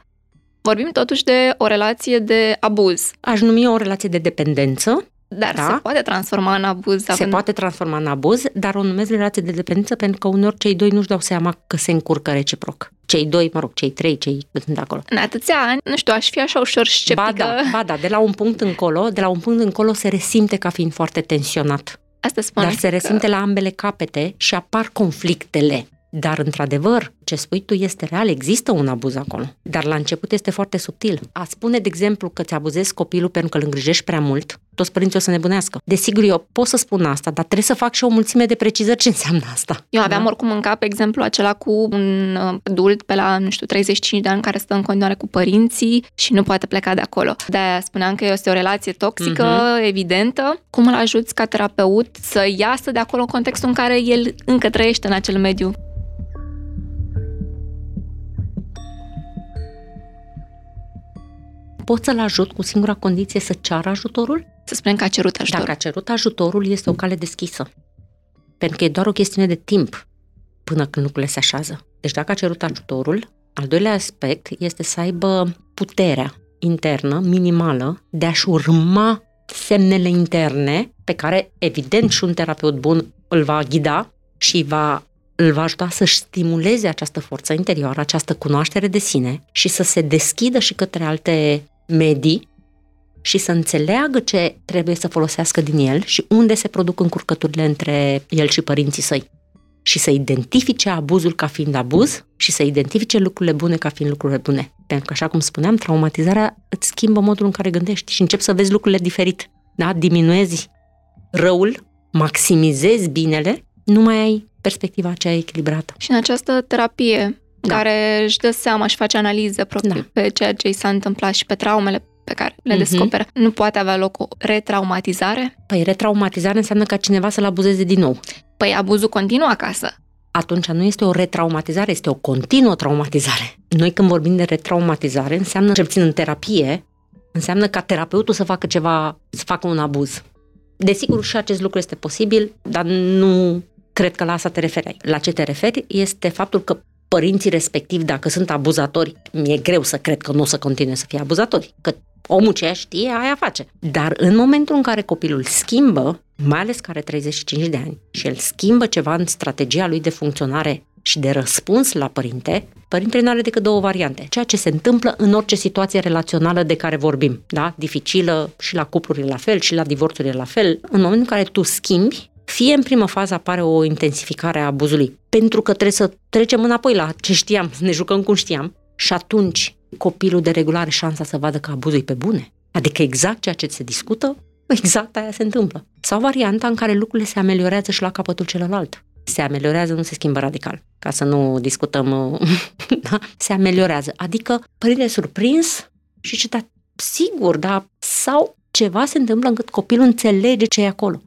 Vorbim totuși de o relație de abuz. Aș numi o relație de dependență, Dar da? se poate transforma în abuz. Se având... poate transforma în abuz, dar o numesc relație de dependență pentru că uneori cei doi nu-și dau seama că se încurcă reciproc. Cei doi, mă rog, cei trei, cei cât sunt acolo. În atâția ani, nu știu, aș fi așa ușor sceptică. Ba da, ba da, de la un punct încolo, de la un punct încolo se resimte ca fiind foarte tensionat. Asta spune Dar se resimte că... la ambele capete și apar conflictele. Dar, într-adevăr, ce spui tu este real, există un abuz acolo. Dar la început este foarte subtil. A spune, de exemplu, că ți abuzezi copilul pentru că îl îngrijești prea mult, toți părinții o să nebunească. Desigur, eu pot să spun asta, dar trebuie să fac și o mulțime de precizări ce înseamnă asta. Eu aveam da? oricum în cap exemplu acela cu un uh, adult pe la, nu știu, 35 de ani care stă în continuare cu părinții și nu poate pleca de acolo. De-aia spuneam că este o relație toxică, uh-huh. evidentă. Cum îl ajuți ca terapeut să iasă de acolo în contextul în care el încă trăiește în acel mediu? Pot să-l ajut cu singura condiție să ceară ajutorul? Să spunem că a cerut ajutorul. Dacă a cerut ajutorul, este o cale deschisă. Pentru că e doar o chestiune de timp până când lucrurile se așează. Deci dacă a cerut ajutorul, al doilea aspect este să aibă puterea internă, minimală, de a-și urma semnele interne pe care, evident, și un terapeut bun îl va ghida și va îl va ajuta să-și stimuleze această forță interioară, această cunoaștere de sine și să se deschidă și către alte medii și să înțeleagă ce trebuie să folosească din el și unde se produc încurcăturile între el și părinții săi. Și să identifice abuzul ca fiind abuz și să identifice lucrurile bune ca fiind lucrurile bune. Pentru că, așa cum spuneam, traumatizarea îți schimbă modul în care gândești și începi să vezi lucrurile diferit. Da? Diminuezi răul, maximizezi binele, nu mai ai perspectiva aceea echilibrată. Și în această terapie da. care își dă seama și face analiză proprie da. pe ceea ce i s-a întâmplat și pe traumele pe care le uh-huh. descoperă. Nu poate avea loc o retraumatizare? Păi retraumatizare înseamnă ca cineva să-l abuzeze din nou. Păi abuzul continuă acasă. Atunci nu este o retraumatizare, este o continuă traumatizare. Noi când vorbim de retraumatizare, înseamnă, cel puțin în terapie, înseamnă ca terapeutul să facă ceva, să facă un abuz. Desigur, și acest lucru este posibil, dar nu cred că la asta te referai. La ce te referi este faptul că părinții respectivi, dacă sunt abuzatori, mi-e greu să cred că nu o să continue să fie abuzatori, că omul ce știe, aia face. Dar în momentul în care copilul schimbă, mai ales care are 35 de ani, și el schimbă ceva în strategia lui de funcționare și de răspuns la părinte, părintele nu are decât două variante. Ceea ce se întâmplă în orice situație relațională de care vorbim, da? Dificilă și la cuplurile la fel și la divorțurile la fel. În momentul în care tu schimbi, fie în prima fază apare o intensificare a abuzului, pentru că trebuie să trecem înapoi la ce știam, să ne jucăm cum știam, și atunci copilul de regulare are șansa să vadă că abuzul e pe bune. Adică exact ceea ce se discută, exact aia se întâmplă. Sau varianta în care lucrurile se ameliorează și la capătul celălalt. Se ameliorează, nu se schimbă radical. Ca să nu discutăm, [LAUGHS] da? se ameliorează. Adică părinte surprins și ce, da, sigur, da, sau ceva se întâmplă încât copilul înțelege ce e acolo.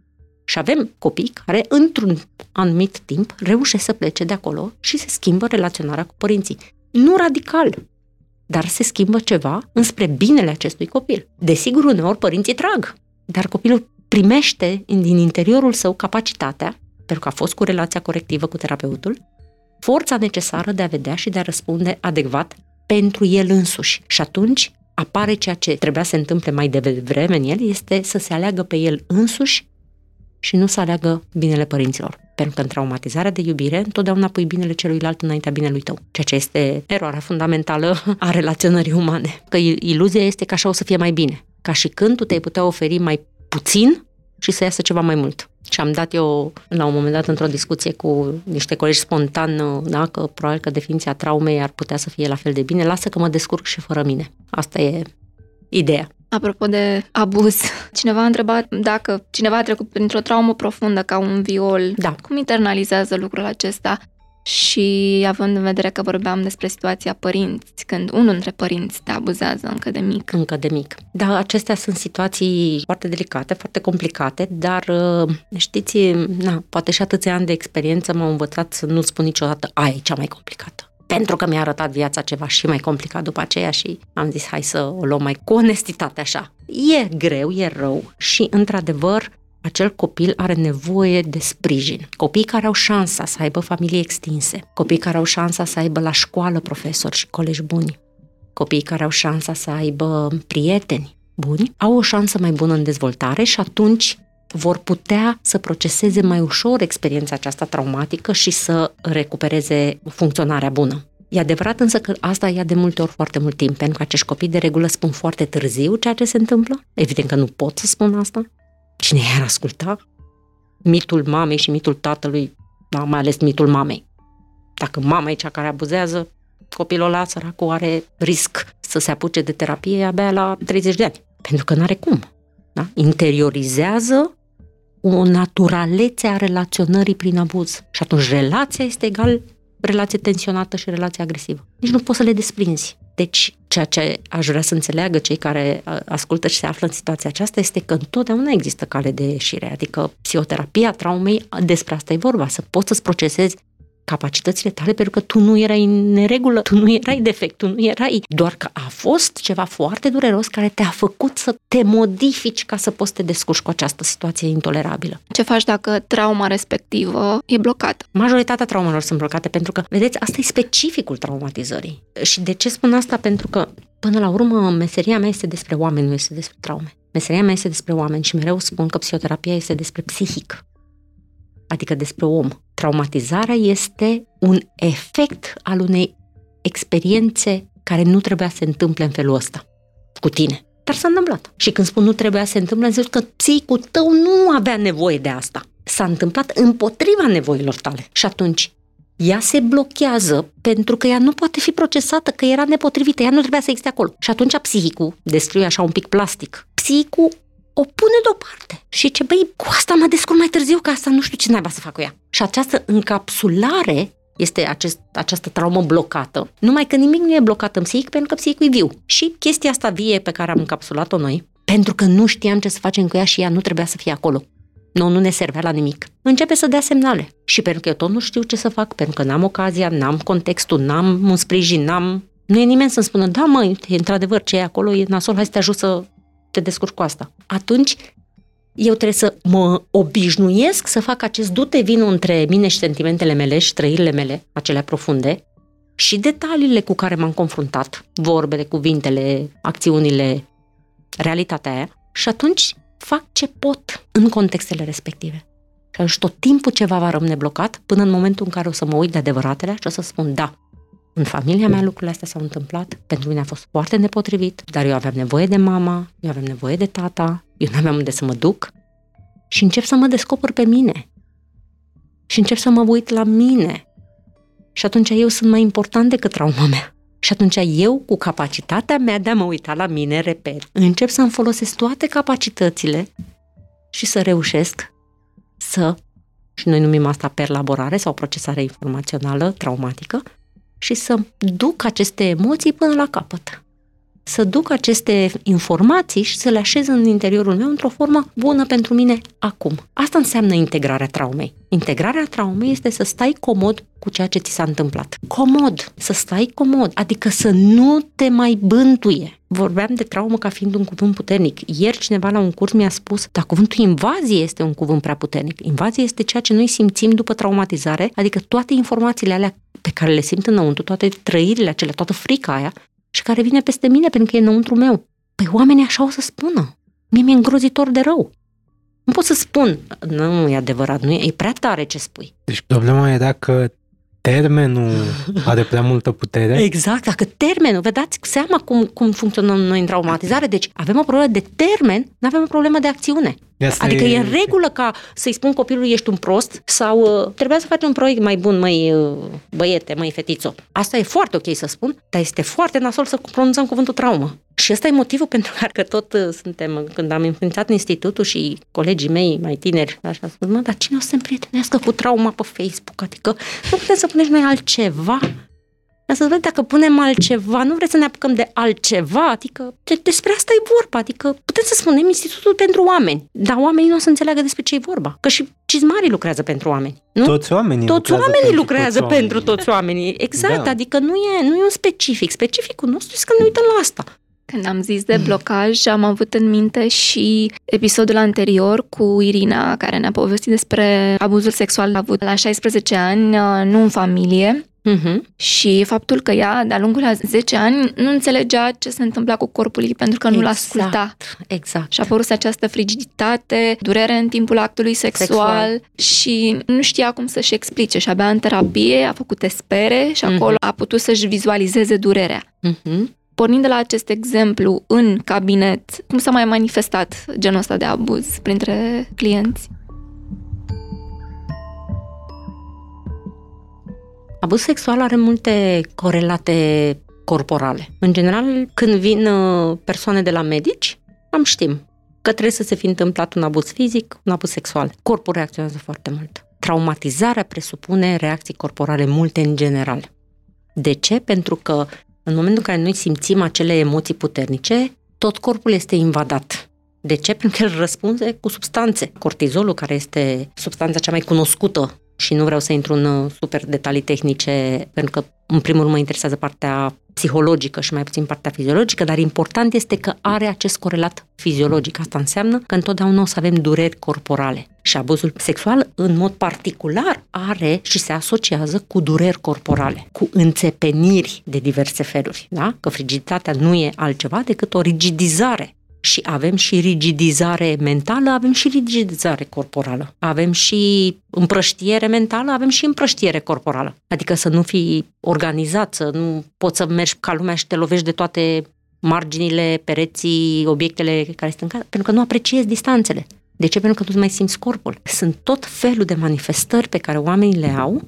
Și avem copii care, într-un anumit timp, reușesc să plece de acolo și se schimbă relaționarea cu părinții. Nu radical, dar se schimbă ceva înspre binele acestui copil. Desigur, uneori părinții trag, dar copilul primește din interiorul său capacitatea, pentru că a fost cu relația corectivă cu terapeutul, forța necesară de a vedea și de a răspunde adecvat pentru el însuși. Și atunci apare ceea ce trebuia să se întâmple mai devreme în el, este să se aleagă pe el însuși și nu să aleagă binele părinților. Pentru că în traumatizarea de iubire, întotdeauna pui binele celuilalt înaintea binelui tău, ceea ce este eroarea fundamentală a relaționării umane. Că iluzia este că așa o să fie mai bine. Ca și când tu te-ai putea oferi mai puțin și să iasă ceva mai mult. Și am dat eu, la un moment dat, într-o discuție cu niște colegi spontan, da, că probabil că definiția traumei ar putea să fie la fel de bine, lasă că mă descurc și fără mine. Asta e ideea. Apropo de abuz, [LAUGHS] cineva a întrebat dacă cineva a trecut printr-o traumă profundă ca un viol, da. cum internalizează lucrul acesta? Și având în vedere că vorbeam despre situația părinți, când unul dintre părinți te abuzează încă de mic. Încă de mic. Da, acestea sunt situații foarte delicate, foarte complicate, dar uh, știți, na, poate și atâția ani de experiență m-au învățat să nu spun niciodată aia e cea mai complicată pentru că mi-a arătat viața ceva și mai complicat după aceea și am zis hai să o luăm mai cu onestitate așa. E greu, e rău și într-adevăr acel copil are nevoie de sprijin. Copii care au șansa să aibă familii extinse, copii care au șansa să aibă la școală profesori și colegi buni, copii care au șansa să aibă prieteni, buni, au o șansă mai bună în dezvoltare și atunci vor putea să proceseze mai ușor experiența aceasta traumatică și să recupereze funcționarea bună. E adevărat însă că asta ia de multe ori foarte mult timp, pentru că acești copii de regulă spun foarte târziu ceea ce se întâmplă. Evident că nu pot să spun asta. Cine i-ar asculta? Mitul mamei și mitul tatălui, da, mai ales mitul mamei. Dacă mama e cea care abuzează, copilul ăla săracul are risc să se apuce de terapie abia la 30 de ani. Pentru că nu are cum. Da? Interiorizează o naturalețe a relaționării prin abuz. Și atunci relația este egal relație tensionată și relație agresivă. Nici nu poți să le desprinzi. Deci, ceea ce aș vrea să înțeleagă cei care ascultă și se află în situația aceasta este că întotdeauna există cale de ieșire. Adică psihoterapia traumei, despre asta e vorba, să poți să-ți procesezi capacitățile tale pentru că tu nu erai în neregulă, tu nu erai defect, tu nu erai, doar că a fost ceva foarte dureros care te-a făcut să te modifici ca să poți să te descurci cu această situație intolerabilă. Ce faci dacă trauma respectivă e blocată? Majoritatea traumelor sunt blocate pentru că, vedeți, asta e specificul traumatizării. Și de ce spun asta? Pentru că, până la urmă, meseria mea este despre oameni, nu este despre traume. Meseria mea este despre oameni și mereu spun că psihoterapia este despre psihic adică despre om. Traumatizarea este un efect al unei experiențe care nu trebuia să se întâmple în felul ăsta cu tine. Dar s-a întâmplat. Și când spun nu trebuia să se întâmple, înseamnă că psihicul tău nu avea nevoie de asta. S-a întâmplat împotriva nevoilor tale. Și atunci ea se blochează pentru că ea nu poate fi procesată, că era nepotrivită, ea nu trebuia să existe acolo. Și atunci psihicul, destruie așa un pic plastic, psihicul o pune deoparte și ce băi, cu asta mă descurc mai târziu, că asta nu știu ce naiba să fac cu ea. Și această încapsulare este acest, această traumă blocată, numai că nimic nu e blocat în psihic pentru că psihicul e viu. Și chestia asta vie pe care am încapsulat-o noi, pentru că nu știam ce să facem cu ea și ea nu trebuia să fie acolo. Nu, nu ne servea la nimic. Începe să dea semnale. Și pentru că eu tot nu știu ce să fac, pentru că n-am ocazia, n-am contextul, n-am un sprijin, n-am... Nu e nimeni să-mi spună, da măi, e într-adevăr ce e acolo, e nasol, hai să te ajut să te descurci cu asta. Atunci, eu trebuie să mă obișnuiesc să fac acest dute vinul între mine și sentimentele mele și trăirile mele, acelea profunde, și detaliile cu care m-am confruntat, vorbele, cuvintele, acțiunile, realitatea aia, și atunci fac ce pot în contextele respective. Și atunci tot timpul ceva va rămâne blocat până în momentul în care o să mă uit de adevăratele și o să spun da, în familia mea lucrurile astea s-au întâmplat, pentru mine a fost foarte nepotrivit, dar eu aveam nevoie de mama, eu aveam nevoie de tata, eu nu aveam unde să mă duc și încep să mă descoper pe mine. Și încep să mă uit la mine. Și atunci eu sunt mai important decât trauma mea. Și atunci eu, cu capacitatea mea de a mă uita la mine, repet, încep să-mi folosesc toate capacitățile și să reușesc să, și noi numim asta perlaborare sau procesare informațională traumatică, și să duc aceste emoții până la capăt. Să duc aceste informații și să le așez în interiorul meu într-o formă bună pentru mine acum. Asta înseamnă integrarea traumei. Integrarea traumei este să stai comod cu ceea ce ți s-a întâmplat. Comod, să stai comod, adică să nu te mai bântuie. Vorbeam de traumă ca fiind un cuvânt puternic. Ieri cineva la un curs mi-a spus, dar cuvântul invazie este un cuvânt prea puternic. Invazie este ceea ce noi simțim după traumatizare, adică toate informațiile alea pe care le simt înăuntru, toate trăirile acelea, toată frica aia și care vine peste mine pentru că e înăuntru meu. Păi oamenii așa o să spună. Mie mi-e îngrozitor de rău. Nu pot să spun, nu e adevărat, nu e, e prea tare ce spui. Deci problema e dacă termenul [LAUGHS] are prea multă putere. Exact, dacă termenul, vă dați seama cum, cum funcționăm noi în traumatizare, deci avem o problemă de termen, nu avem o problemă de acțiune. Asta adică e... e în regulă ca să-i spun copilului ești un prost sau uh, trebuia să faci un proiect mai bun, mai uh, băiete, mai fetițo. Asta e foarte ok să spun, dar este foarte nasol să pronunțăm cuvântul traumă. Și ăsta e motivul pentru care tot uh, suntem, când am înființat institutul și colegii mei mai tineri, așa spun, mă, dar cine o să se împrietenească cu trauma pe Facebook? Adică nu putem să punem noi altceva dar să vedem dacă punem altceva, nu vreți să ne apucăm de altceva, adică de, despre asta e vorba, adică putem să spunem Institutul pentru oameni, dar oamenii nu o să înțeleagă despre ce e vorba, că și cizmarii lucrează pentru oameni, nu? Toți oamenii toți lucrează, oamenii pentru, lucrează toți pentru oamenii. toți oamenii, exact, Da. adică nu e, nu e un specific, specificul nostru este că ne uităm la asta. Când am zis de blocaj, am avut în minte și episodul anterior cu Irina, care ne-a povestit despre abuzul sexual avut la 16 ani, uh, nu în familie, uh-huh. și faptul că ea, de-a lungul a 10 ani, nu înțelegea ce se întâmpla cu corpul ei pentru că nu exact, l-asculta. Exact. Și a apărut această frigiditate, durere în timpul actului sexual, sexual. și nu știa cum să-și explice. Și abia în terapie a făcut espere și acolo uh-huh. a putut să-și vizualizeze durerea. Uh-huh. Pornind de la acest exemplu în cabinet, cum s-a mai manifestat genul ăsta de abuz printre clienți? Abuz sexual are multe corelate corporale. În general, când vin uh, persoane de la medici, am știm că trebuie să se fi întâmplat un abuz fizic, un abuz sexual. Corpul reacționează foarte mult. Traumatizarea presupune reacții corporale multe în general. De ce? Pentru că în momentul în care noi simțim acele emoții puternice, tot corpul este invadat. De ce? Pentru că el răspunde cu substanțe. Cortizolul, care este substanța cea mai cunoscută și nu vreau să intru în uh, super detalii tehnice, pentru că în primul rând mă interesează partea psihologică și mai puțin partea fiziologică, dar important este că are acest corelat fiziologic. Asta înseamnă că întotdeauna o să avem dureri corporale. Și abuzul sexual, în mod particular, are și se asociază cu dureri corporale, cu înțepeniri de diverse feluri. Da? Că frigiditatea nu e altceva decât o rigidizare și avem și rigidizare mentală, avem și rigidizare corporală. Avem și împrăștiere mentală, avem și împrăștiere corporală. Adică să nu fii organizat, să nu poți să mergi ca lumea și te lovești de toate marginile, pereții, obiectele care sunt în casă, pentru că nu apreciezi distanțele. De ce? Pentru că nu mai simți corpul. Sunt tot felul de manifestări pe care oamenii le au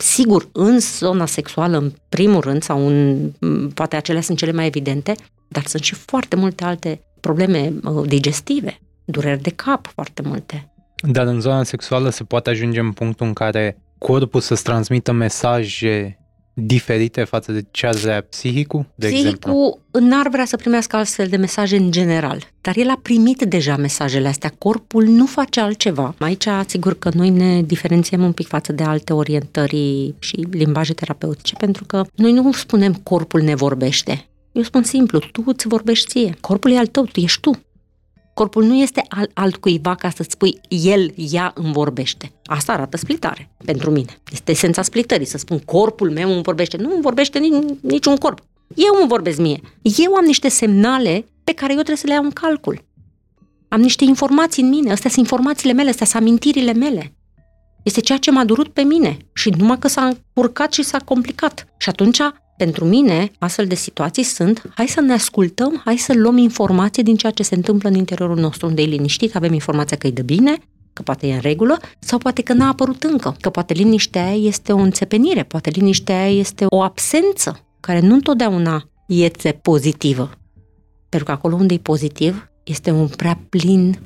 Sigur, în zona sexuală, în primul rând, sau în, poate acelea sunt cele mai evidente, dar sunt și foarte multe alte probleme uh, digestive, dureri de cap foarte multe. Dar în zona sexuală se poate ajunge în punctul în care corpul să-ți transmită mesaje diferite față de ce vrea psihicul, de psihicul exemplu? n-ar vrea să primească astfel de mesaje în general, dar el a primit deja mesajele astea. Corpul nu face altceva. Aici, sigur că noi ne diferențiem un pic față de alte orientări și limbaje terapeutice, pentru că noi nu spunem corpul ne vorbește. Eu spun simplu, tu îți vorbești ție. Corpul e al tău, tu ești tu. Corpul nu este al altcuiva ca să-ți spui el, ea îmi vorbește. Asta arată splitare pentru mine. Este esența splitării, să spun corpul meu îmi vorbește. Nu îmi vorbește niciun corp. Eu îmi vorbesc mie. Eu am niște semnale pe care eu trebuie să le iau în calcul. Am niște informații în mine, astea sunt informațiile mele, astea sunt amintirile mele. Este ceea ce m-a durut pe mine și numai că s-a încurcat și s-a complicat. Și atunci pentru mine, astfel de situații sunt, hai să ne ascultăm, hai să luăm informație din ceea ce se întâmplă în interiorul nostru, unde e liniștit, avem informația că e de bine, că poate e în regulă, sau poate că n-a apărut încă, că poate liniștea aia este o înțepenire, poate liniștea aia este o absență, care nu întotdeauna este pozitivă. Pentru că acolo unde e pozitiv, este un prea plin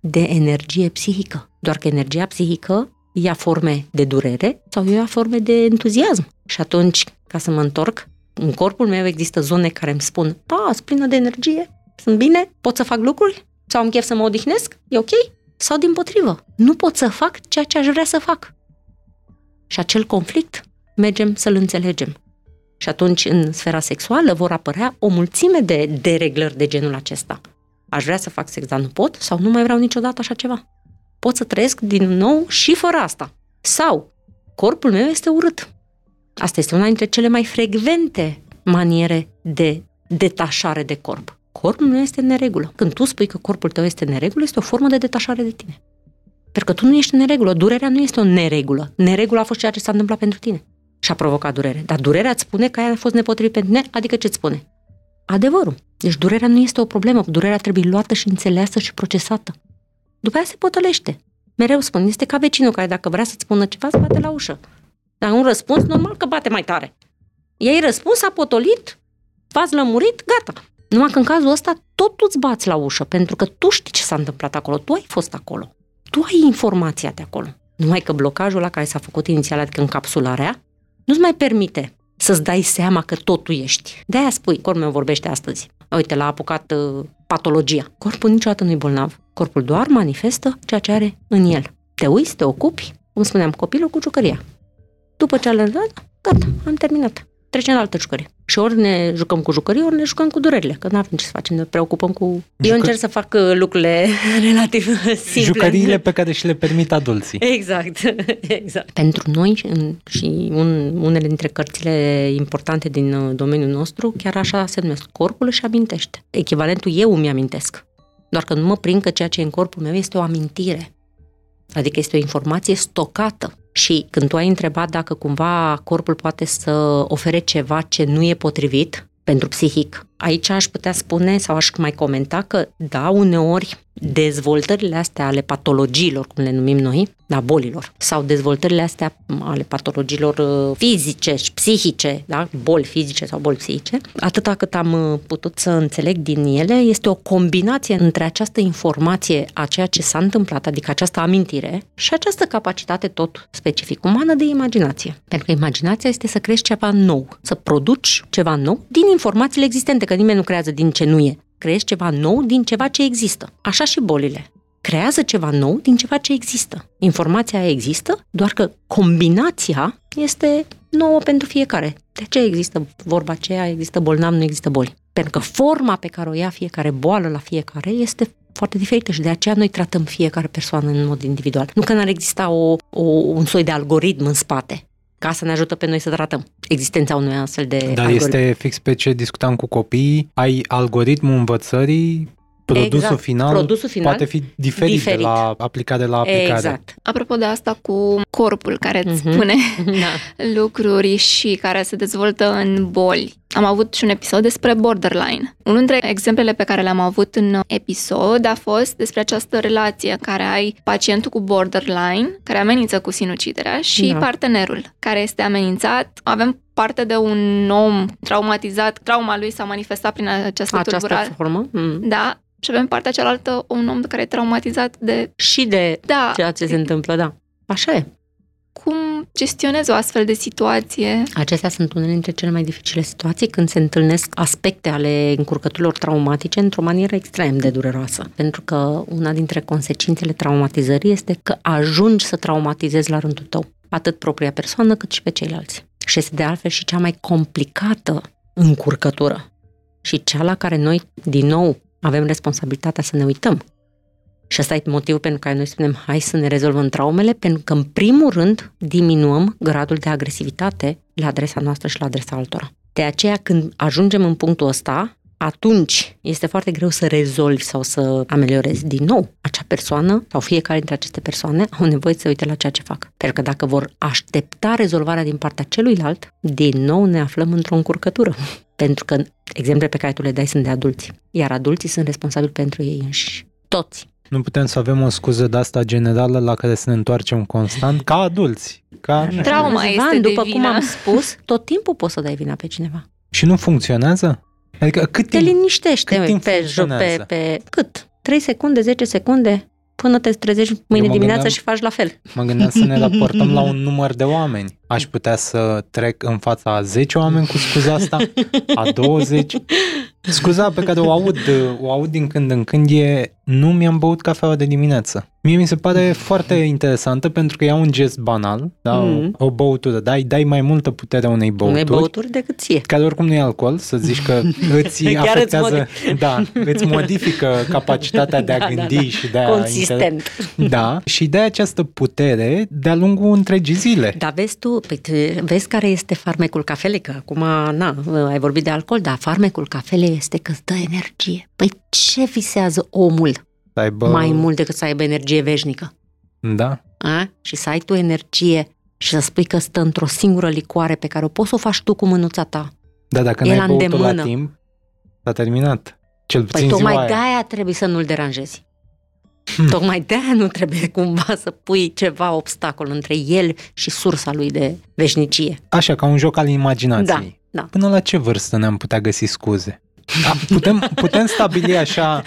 de energie psihică. Doar că energia psihică ia forme de durere sau ia forme de entuziasm. Și atunci, ca să mă întorc, în corpul meu există zone care îmi spun, pa, sunt plină de energie, sunt bine, pot să fac lucruri, sau am chef să mă odihnesc, e ok? Sau din potrivă, nu pot să fac ceea ce aș vrea să fac. Și acel conflict mergem să-l înțelegem. Și atunci, în sfera sexuală, vor apărea o mulțime de dereglări de genul acesta. Aș vrea să fac sex, dar nu pot, sau nu mai vreau niciodată așa ceva. Pot să trăiesc din nou și fără asta. Sau, corpul meu este urât. Asta este una dintre cele mai frecvente maniere de detașare de corp. Corpul nu este în neregulă. Când tu spui că corpul tău este în neregulă, este o formă de detașare de tine. Pentru că tu nu ești în neregulă. Durerea nu este o neregulă. Neregula a fost ceea ce s-a întâmplat pentru tine și a provocat durere. Dar durerea îți spune că aia a fost nepotrivit pentru tine, adică ce îți spune? Adevărul. Deci durerea nu este o problemă. Durerea trebuie luată și înțeleasă și procesată. După aia se potolește. Mereu spun, este ca vecinul care dacă vrea să-ți spună ceva, se bate la ușă. Dar un răspuns, normal că bate mai tare. Ei răspuns, a potolit, v-ați lămurit, gata. Numai că în cazul ăsta tot tu îți bați la ușă, pentru că tu știi ce s-a întâmplat acolo, tu ai fost acolo. Tu ai informația de acolo. Numai că blocajul la care s-a făcut inițial, adică încapsularea, nu-ți mai permite să-ți dai seama că tot tu ești. De-aia spui, corpul meu vorbește astăzi. Uite, l-a apucat uh, patologia. Corpul niciodată nu-i bolnav. Corpul doar manifestă ceea ce are în el. Te uiți, te ocupi, cum spuneam, copilul cu jucăria. După ce a lăsat, gata, am terminat. trecem la altă jucărie. Și ori ne jucăm cu jucării, ori ne jucăm cu durerile, că nu avem ce să facem, ne preocupăm cu... Jucă... Eu încerc să fac uh, lucrurile [LAUGHS] relativ simple. Jucăriile pe care și le permit adulții. Exact, [LAUGHS] exact. Pentru noi și un, unele dintre cărțile importante din uh, domeniul nostru, chiar așa se numesc, corpul își amintește. Echivalentul eu îmi amintesc. Doar că nu mă prind că ceea ce e în corpul meu este o amintire. Adică este o informație stocată. Și când tu ai întrebat dacă cumva corpul poate să ofere ceva ce nu e potrivit pentru psihic, aici aș putea spune sau aș mai comenta că, da, uneori dezvoltările astea ale patologiilor, cum le numim noi, da, bolilor, sau dezvoltările astea ale patologiilor uh, fizice și psihice, da, boli fizice sau boli psihice, atâta cât am uh, putut să înțeleg din ele, este o combinație între această informație a ceea ce s-a întâmplat, adică această amintire, și această capacitate tot specific umană de imaginație. Pentru că imaginația este să crești ceva nou, să produci ceva nou din informațiile existente, că nimeni nu creează din ce nu e creezi ceva nou din ceva ce există. Așa și bolile. Creează ceva nou din ceva ce există. Informația există, doar că combinația este nouă pentru fiecare. De ce există vorba aceea, există bolnav, nu există boli? Pentru că forma pe care o ia fiecare boală la fiecare este foarte diferită și de aceea noi tratăm fiecare persoană în mod individual. Nu că n-ar exista o, o, un soi de algoritm în spate ca să ne ajută pe noi să tratăm existența unui astfel de Dar algoritm. este fix pe ce discutam cu copiii, ai algoritmul învățării produsul, exact. final produsul final poate fi diferit, diferit. de la aplicare la aplicare. Exact. Apropo de asta cu corpul care îți uh-huh. spune [LAUGHS] da. lucruri și care se dezvoltă în boli. Am avut și un episod despre borderline. Unul dintre exemplele pe care le-am avut în episod a fost despre această relație care ai pacientul cu borderline, care amenință cu sinuciderea, și da. partenerul care este amenințat. Avem parte de un om traumatizat, trauma lui s-a manifestat prin această, această tulburare. formă. Mm. Da, și avem partea cealaltă un om care e traumatizat de... Și de da. ceea ce se întâmplă, da. Așa e. Cum gestionezi o astfel de situație? Acestea sunt unele dintre cele mai dificile situații când se întâlnesc aspecte ale încurcăturilor traumatice într-o manieră extrem de dureroasă. Pentru că una dintre consecințele traumatizării este că ajungi să traumatizezi la rândul tău atât propria persoană cât și pe ceilalți. Și este de altfel și cea mai complicată încurcătură și cea la care noi, din nou, avem responsabilitatea să ne uităm. Și asta e motivul pentru care noi spunem hai să ne rezolvăm traumele, pentru că în primul rând diminuăm gradul de agresivitate la adresa noastră și la adresa altora. De aceea când ajungem în punctul ăsta, atunci este foarte greu să rezolvi sau să ameliorezi din nou acea persoană sau fiecare dintre aceste persoane au nevoie să se uite la ceea ce fac. Pentru că dacă vor aștepta rezolvarea din partea celuilalt, din nou ne aflăm într-o încurcătură. [LAUGHS] Pentru că exemple pe care tu le dai sunt de adulți, iar adulții sunt responsabili pentru ei înșiși. Toți. Nu putem să avem o scuză de asta generală la care să ne întoarcem constant, ca adulți. Ca... Trauma este după de cum am spus, tot timpul poți să dai vina pe cineva. Și nu funcționează? Adică cât Te timp, liniștește cât timp pe, pe, pe, cât? 3 secunde, 10 secunde? Până te trezești mâine dimineața gândeam, și faci la fel. Mă gândeam să ne raportăm la un număr de oameni. Aș putea să trec în fața a 10 oameni cu scuza asta, a 20. Scuza pe care o aud, o aud din când în când e nu mi-am băut cafeaua de dimineață. Mie mi se pare foarte interesantă pentru că e un gest banal, da? Mm. o băutură, dai, dai mai multă putere unei băuturi. Unei băuturi decât ție. Care oricum nu e alcool, să zici că [LAUGHS] îți Chiar afectează, îți da, îți modifică [LAUGHS] capacitatea de a da, gândi da, da. și de a... Consistent. Inter... Da, și dai această putere de-a lungul întregii zile. Da, vezi tu, păi, vezi care este farmecul cafelei, că acum, na, ai vorbit de alcool, dar farmecul cafelei este că îți dă energie. Păi ce visează omul să aibă... mai mult decât să aibă energie veșnică? Da. A? Și să ai tu energie și să spui că stă într-o singură licoare pe care o poți să o faci tu cu mânuța ta. Da, dacă n-ai băut la timp, s-a terminat. Cel puțin păi tocmai de aia trebuie să nu-l deranjezi. Hmm. Tocmai de aia nu trebuie cumva să pui ceva obstacol între el și sursa lui de veșnicie. Așa, ca un joc al imaginației. Da, da. Până la ce vârstă ne-am putea găsi scuze? Da, putem, putem stabili așa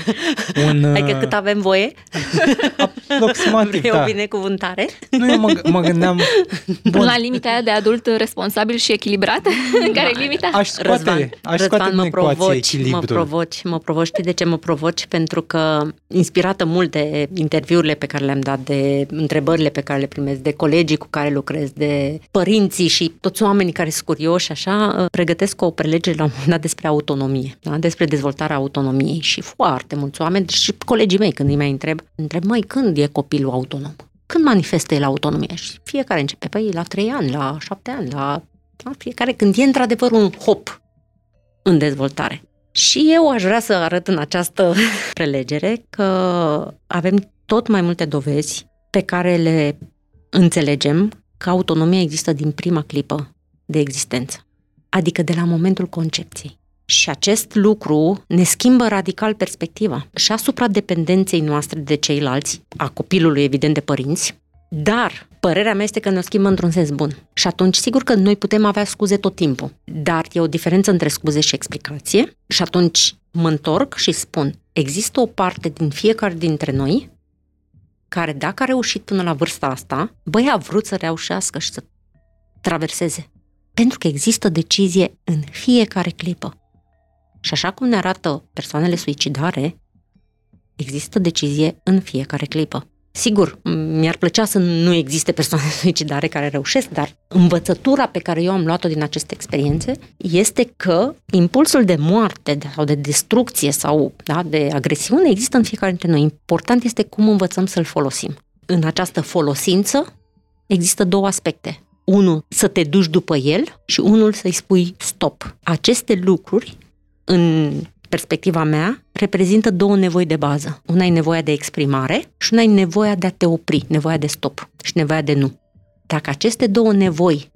un... Adică cât avem voie? Aproximativ, Vrei da. o binecuvântare? Nu, eu mă, mă gândeam... Bun. La limita aia de adult responsabil și echilibrat? [LAUGHS] care e limita? Aș scoate, Răzvan, aș Răzvan scoate mă în ecuație provoci, mă echilibrul. provoci, mă provoci. Știi de ce mă provoci? Pentru că, inspirată mult de interviurile pe care le-am dat, de întrebările pe care le primesc, de colegii cu care lucrez, de părinții și toți oamenii care sunt curioși, așa, pregătesc o prelegere la un moment dat despre autonomie, da? Despre dezvoltarea autonomiei și foarte mulți oameni, și colegii mei când îi mai întreb, întreb, măi, când e copilul autonom? Când manifestă el autonomia? Și fiecare începe, păi, la trei ani, la șapte ani, la da? fiecare când e într-adevăr un hop în dezvoltare. Și eu aș vrea să arăt în această [LAUGHS] prelegere că avem tot mai multe dovezi pe care le înțelegem că autonomia există din prima clipă de existență, adică de la momentul concepției. Și acest lucru ne schimbă radical perspectiva și asupra dependenței noastre de ceilalți, a copilului, evident, de părinți, dar părerea mea este că ne schimbă într-un sens bun. Și atunci, sigur că noi putem avea scuze tot timpul, dar e o diferență între scuze și explicație și atunci mă întorc și spun, există o parte din fiecare dintre noi care, dacă a reușit până la vârsta asta, băi, a vrut să reușească și să traverseze. Pentru că există decizie în fiecare clipă. Și așa cum ne arată persoanele suicidare, există decizie în fiecare clipă. Sigur, mi-ar plăcea să nu existe persoane [LAUGHS] suicidare care reușesc, dar învățătura pe care eu am luat-o din aceste experiențe este că impulsul de moarte sau de destrucție sau da, de agresiune există în fiecare dintre noi. Important este cum învățăm să-l folosim. În această folosință există două aspecte. Unul, să te duci după el și unul să-i spui stop. Aceste lucruri, în perspectiva mea, reprezintă două nevoi de bază. Una e nevoia de exprimare și una e nevoia de a te opri, nevoia de stop și nevoia de nu. Dacă aceste două nevoi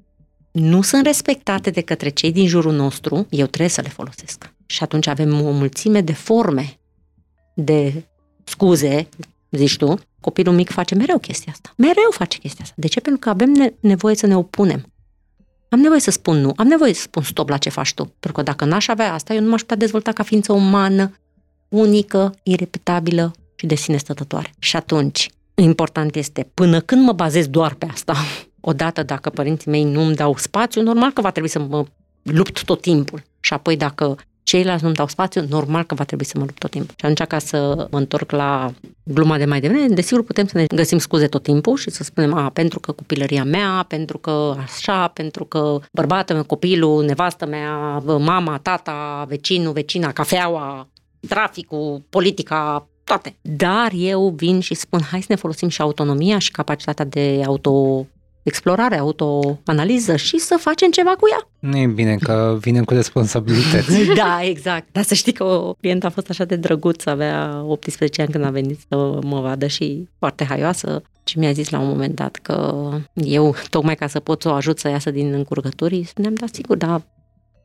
nu sunt respectate de către cei din jurul nostru, eu trebuie să le folosesc. Și atunci avem o mulțime de forme de scuze, zici tu, copilul mic face mereu chestia asta. Mereu face chestia asta. De ce? Pentru că avem nevoie să ne opunem. Am nevoie să spun nu, am nevoie să spun stop la ce faci tu. Pentru că dacă n-aș avea asta, eu nu m-aș putea dezvolta ca ființă umană, unică, irepetabilă și de sine stătătoare. Și atunci, important este, până când mă bazez doar pe asta, [LAUGHS] odată dacă părinții mei nu îmi dau spațiu, normal că va trebui să mă lupt tot timpul. Și apoi dacă ceilalți nu-mi dau spațiu, normal că va trebui să mă lupt tot timpul. Și atunci, ca să mă întorc la gluma de mai devreme, desigur putem să ne găsim scuze tot timpul și să spunem, a, pentru că copilăria mea, pentru că așa, pentru că bărbatul meu, copilul, nevastă mea, mama, tata, vecinul, vecina, cafeaua, traficul, politica, toate. Dar eu vin și spun, hai să ne folosim și autonomia și capacitatea de auto explorare, autoanaliză și să facem ceva cu ea. Nu e bine că vine cu responsabilități. [LAUGHS] da, exact. Dar să știi că o clientă a fost așa de drăguț, avea 18 ani când a venit să mă vadă și foarte haioasă și mi-a zis la un moment dat că eu, tocmai ca să pot să o ajut să iasă din încurcături, spuneam, da, sigur, dar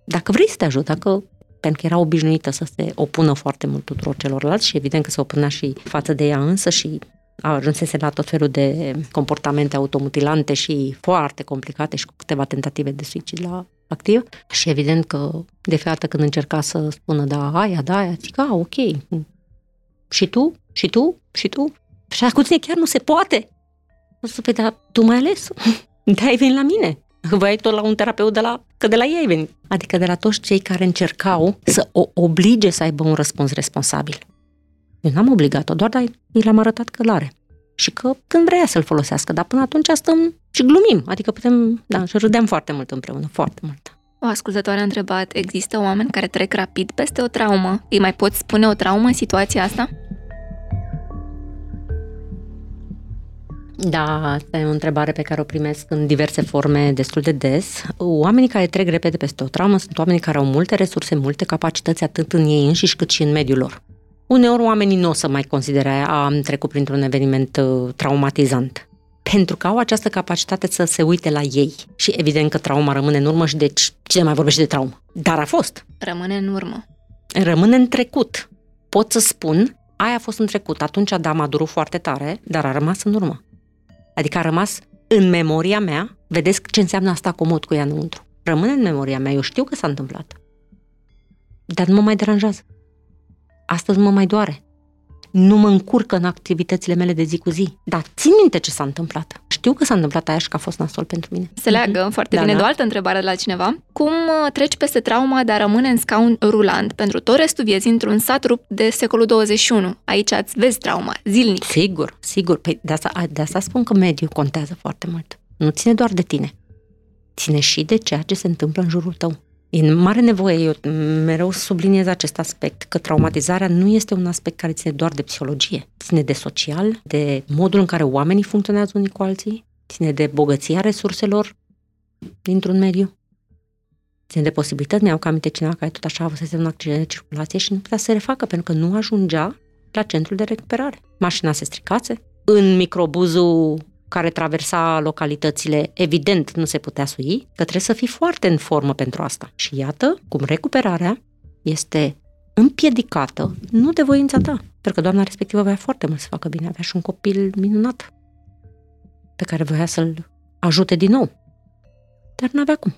dacă vrei să te ajut, dacă pentru că era obișnuită să se opună foarte mult tuturor celorlalți și evident că se opunea și față de ea însă și a ajunsese la tot felul de comportamente automutilante și foarte complicate și cu câteva tentative de suicid la activ. Și evident că de fiecare dată când încerca să spună da, aia, da, aia, zic, a, ok. Și tu? Și tu? Și tu? Și cu tine chiar nu se poate. O să păi, dar tu mai ales? [LAUGHS] Da, ai venit la mine. Vai tot la un terapeut de la, că de la ei ai venit. Adică de la toți cei care încercau să o oblige să aibă un răspuns responsabil. Eu n-am obligat-o, doar dar i l-am arătat că l-are. Și că când vrea să-l folosească, dar până atunci stăm și glumim, adică putem, da, și râdeam foarte mult împreună, foarte mult. O ascultătoare a întrebat, există oameni care trec rapid peste o traumă? Îi mai poți spune o traumă în situația asta? Da, asta e o întrebare pe care o primesc în diverse forme destul de des. Oamenii care trec repede peste o traumă sunt oamenii care au multe resurse, multe capacități atât în ei înșiși cât și în mediul lor. Uneori oamenii nu o să mai considere a am trecut printr-un eveniment uh, traumatizant. Pentru că au această capacitate să se uite la ei. Și evident că trauma rămâne în urmă și deci cine mai vorbește de traumă? Dar a fost. Rămâne în urmă. Rămâne în trecut. Pot să spun, aia a fost în trecut. Atunci, da, m-a durut foarte tare, dar a rămas în urmă. Adică a rămas în memoria mea. Vedeți ce înseamnă asta comod cu ea înăuntru. Rămâne în memoria mea. Eu știu că s-a întâmplat. dar nu mă mai deranjează. Astăzi mă mai doare. Nu mă încurcă în activitățile mele de zi cu zi. Dar țin minte ce s-a întâmplat. Știu că s-a întâmplat aia și că a fost nasol pentru mine. Se leagă mm-hmm. foarte da, bine da. de o altă întrebare de la cineva. Cum uh, treci peste trauma de a rămâne în scaun rulant pentru tot restul vieții într-un sat rupt de secolul 21? Aici îți vezi trauma, zilnic. Sigur, sigur. Păi de asta, de asta spun că mediul contează foarte mult. Nu ține doar de tine. Ține și de ceea ce se întâmplă în jurul tău. E mare nevoie, eu mereu subliniez acest aspect, că traumatizarea nu este un aspect care ține doar de psihologie. Ține de social, de modul în care oamenii funcționează unii cu alții, ține de bogăția resurselor dintr-un mediu, ține de posibilități. Mi-au cam aminte cineva care tot așa avusese un accident de circulație și nu putea să se refacă pentru că nu ajungea la centrul de recuperare. Mașina se stricase, în microbuzul care traversa localitățile, evident nu se putea sui, că trebuie să fii foarte în formă pentru asta. Și iată cum recuperarea este împiedicată, nu de voința ta, pentru că doamna respectivă voia foarte mult să facă bine, avea și un copil minunat pe care voia să-l ajute din nou. Dar nu avea cum.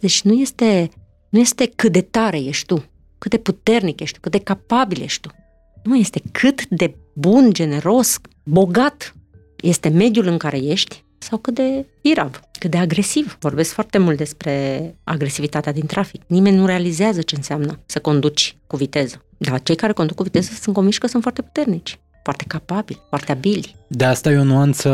Deci nu este, nu este cât de tare ești tu, cât de puternic ești tu, cât de capabil ești tu. Nu este cât de bun, generos, bogat este mediul în care ești sau cât de irav, cât de agresiv. Vorbesc foarte mult despre agresivitatea din trafic. Nimeni nu realizează ce înseamnă să conduci cu viteză. Dar cei care conduc cu viteză sunt convinși că sunt foarte puternici foarte capabili, foarte abili. De asta e o nuanță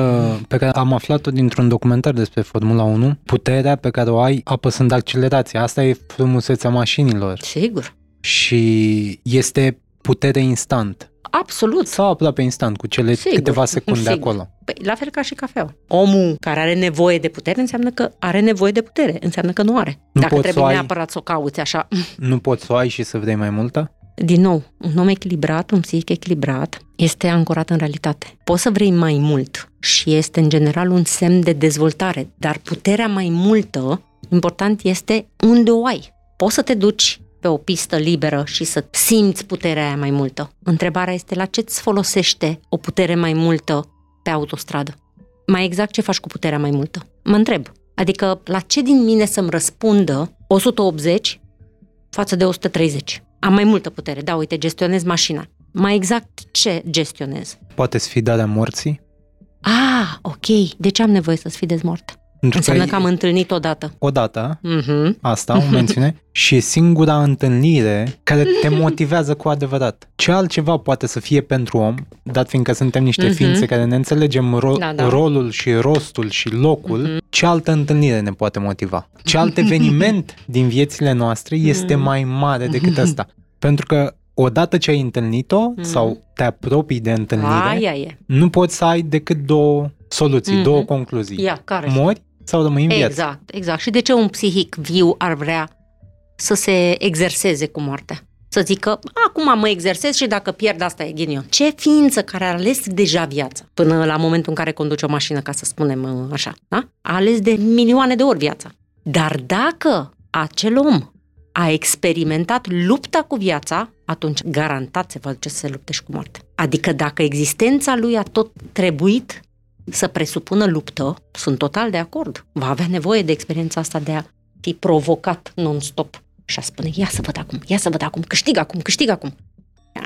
pe care am aflat-o dintr-un documentar despre Formula 1. Puterea pe care o ai apăsând accelerația. Asta e frumusețea mașinilor. Sigur. Și este putere instant. Absolut. Sau aproape instant, cu cele sigur, câteva secunde sigur. acolo. Păi, la fel ca și cafeaua. Omul care are nevoie de putere înseamnă că are nevoie de putere, înseamnă că nu are. Nu Dacă trebuie să ai, neapărat să o cauți așa. Nu poți să o ai și să vrei mai multă? Din nou, un om echilibrat, un psihic echilibrat, este ancorat în realitate. Poți să vrei mai mult și este în general un semn de dezvoltare, dar puterea mai multă, important este unde o ai. Poți să te duci pe o pistă liberă și să simți puterea aia mai multă. Întrebarea este la ce îți folosește o putere mai multă pe autostradă? Mai exact ce faci cu puterea mai multă? Mă întreb. Adică la ce din mine să-mi răspundă 180 față de 130? Am mai multă putere. Da, uite, gestionez mașina. Mai exact ce gestionez? Poate fi darea morții? Ah, ok. De ce am nevoie să-ți fi dezmort? Pentru Înseamnă că, că am întâlnit odată. Odată, mm-hmm. asta o mențiune, [LAUGHS] și e singura întâlnire care te motivează cu adevărat. Ce altceva poate să fie pentru om, dat fiindcă suntem niște mm-hmm. ființe care ne înțelegem ro- da, da. rolul și rostul și locul, mm-hmm. ce altă întâlnire ne poate motiva? Ce alt [LAUGHS] eveniment din viețile noastre este mm-hmm. mai mare decât ăsta? Pentru că odată ce ai întâlnit-o mm-hmm. sau te apropii de întâlnire, Aia e. nu poți să ai decât două soluții, mm-hmm. două concluzii. Ia, care Mori sau rămâi în viață. Exact, exact. Și de ce un psihic viu ar vrea să se exerseze cu moartea? Să zică, acum mă exersez și dacă pierd, asta e ghinion. Ce ființă care a ales deja viața până la momentul în care conduce o mașină, ca să spunem uh, așa, da? a ales de milioane de ori viața. Dar dacă acel om a experimentat lupta cu viața, atunci garantat se va duce să se lupte și cu moarte. Adică dacă existența lui a tot trebuit să presupună luptă, sunt total de acord. Va avea nevoie de experiența asta de a fi provocat non-stop și a spune, ia să văd acum, ia să văd acum, câștig acum, câștig acum.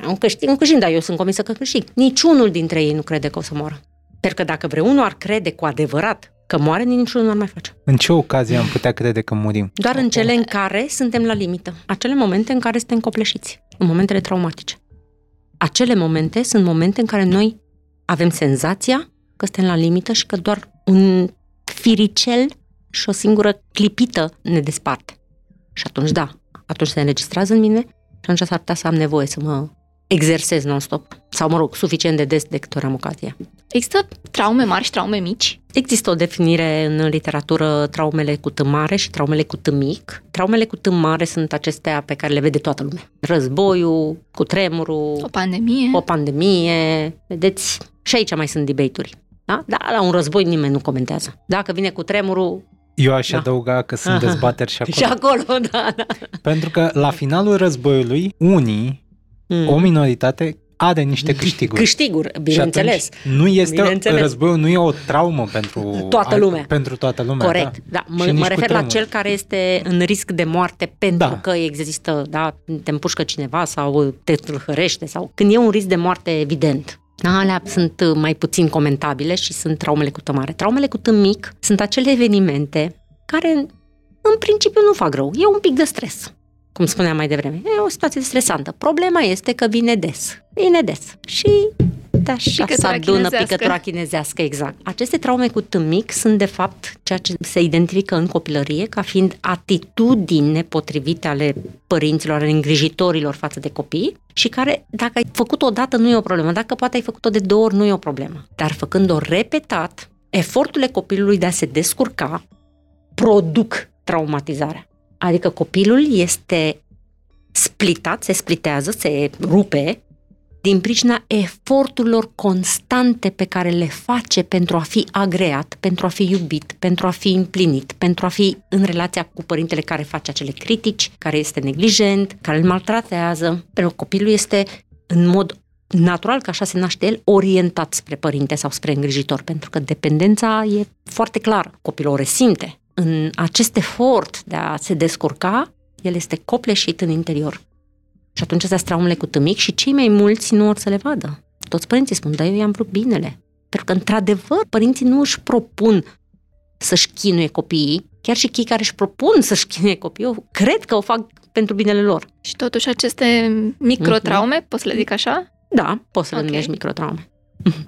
Un câștig, un câștig, dar eu sunt convinsă că câștig. Niciunul dintre ei nu crede că o să moară. Pentru că dacă vreunul ar crede cu adevărat că moare, niciunul nu ar mai face. În ce ocazie am putea crede că murim? Doar în cele în care suntem la limită. Acele momente în care suntem copleșiți. În momentele traumatice. Acele momente sunt momente în care noi avem senzația că suntem la limită și că doar un firicel și o singură clipită ne desparte. Și atunci, da, atunci se înregistrează în mine și atunci s-ar putea să am nevoie să mă exersez non-stop. Sau, mă rog, suficient de des de câte ori am ocazia. Există traume mari și traume mici? Există o definire în literatură traumele cu T mare și traumele cu T mic. Traumele cu T mare sunt acestea pe care le vede toată lumea. Războiul, cu tremurul, o pandemie. O pandemie. Vedeți, și aici mai sunt debate-uri. Da? da, la un război nimeni nu comentează. Dacă vine cu tremurul, eu aș da. adăuga că sunt dezbateri și [LAUGHS] acolo. Și acolo, da, da. Pentru că la finalul războiului, unii, mm. o minoritate, are niște câștiguri. câștiguri, bineînțeles. nu este bineînțeles. războiul nu e o traumă pentru toată lumea. Pentru toată lumea. Corect. Da. da. Mă, mă refer la cel care este în risc de moarte pentru da. că există, da, te împușcă cineva sau te hărește sau când e un risc de moarte evident. Da, alea sunt mai puțin comentabile și sunt traumele cu tămare. Traumele cu tăm mic sunt acele evenimente care în principiu nu fac rău. E un pic de stres cum spuneam mai devreme. E o situație stresantă. Problema este că vine des. Vine des. Și da, și se adună picătura chinezească, exact. Aceste traume cu tâmic sunt, de fapt, ceea ce se identifică în copilărie ca fiind atitudini nepotrivite ale părinților, ale îngrijitorilor față de copii și care, dacă ai făcut-o dată, nu e o problemă. Dacă poate ai făcut-o de două ori, nu e o problemă. Dar făcând-o repetat, eforturile copilului de a se descurca produc traumatizarea. Adică copilul este splitat, se splitează, se rupe din pricina eforturilor constante pe care le face pentru a fi agreat, pentru a fi iubit, pentru a fi împlinit, pentru a fi în relația cu părintele care face acele critici, care este neglijent, care îl maltratează. Pentru că copilul este în mod natural că așa se naște el, orientat spre părinte sau spre îngrijitor, pentru că dependența e foarte clară. Copilul o resimte, în acest efort de a se descurca, el este copleșit în interior. Și atunci astea traumele cu tămic și cei mai mulți nu or să le vadă. Toți părinții spun, dar eu i-am vrut binele. Pentru că, într-adevăr, părinții nu își propun să-și chinuie copiii, chiar și cei care își propun să-și chinuie copiii, eu cred că o fac pentru binele lor. Și totuși aceste microtraume, mm-hmm. poți să le zic așa? Da, poți să okay. le numești microtraume.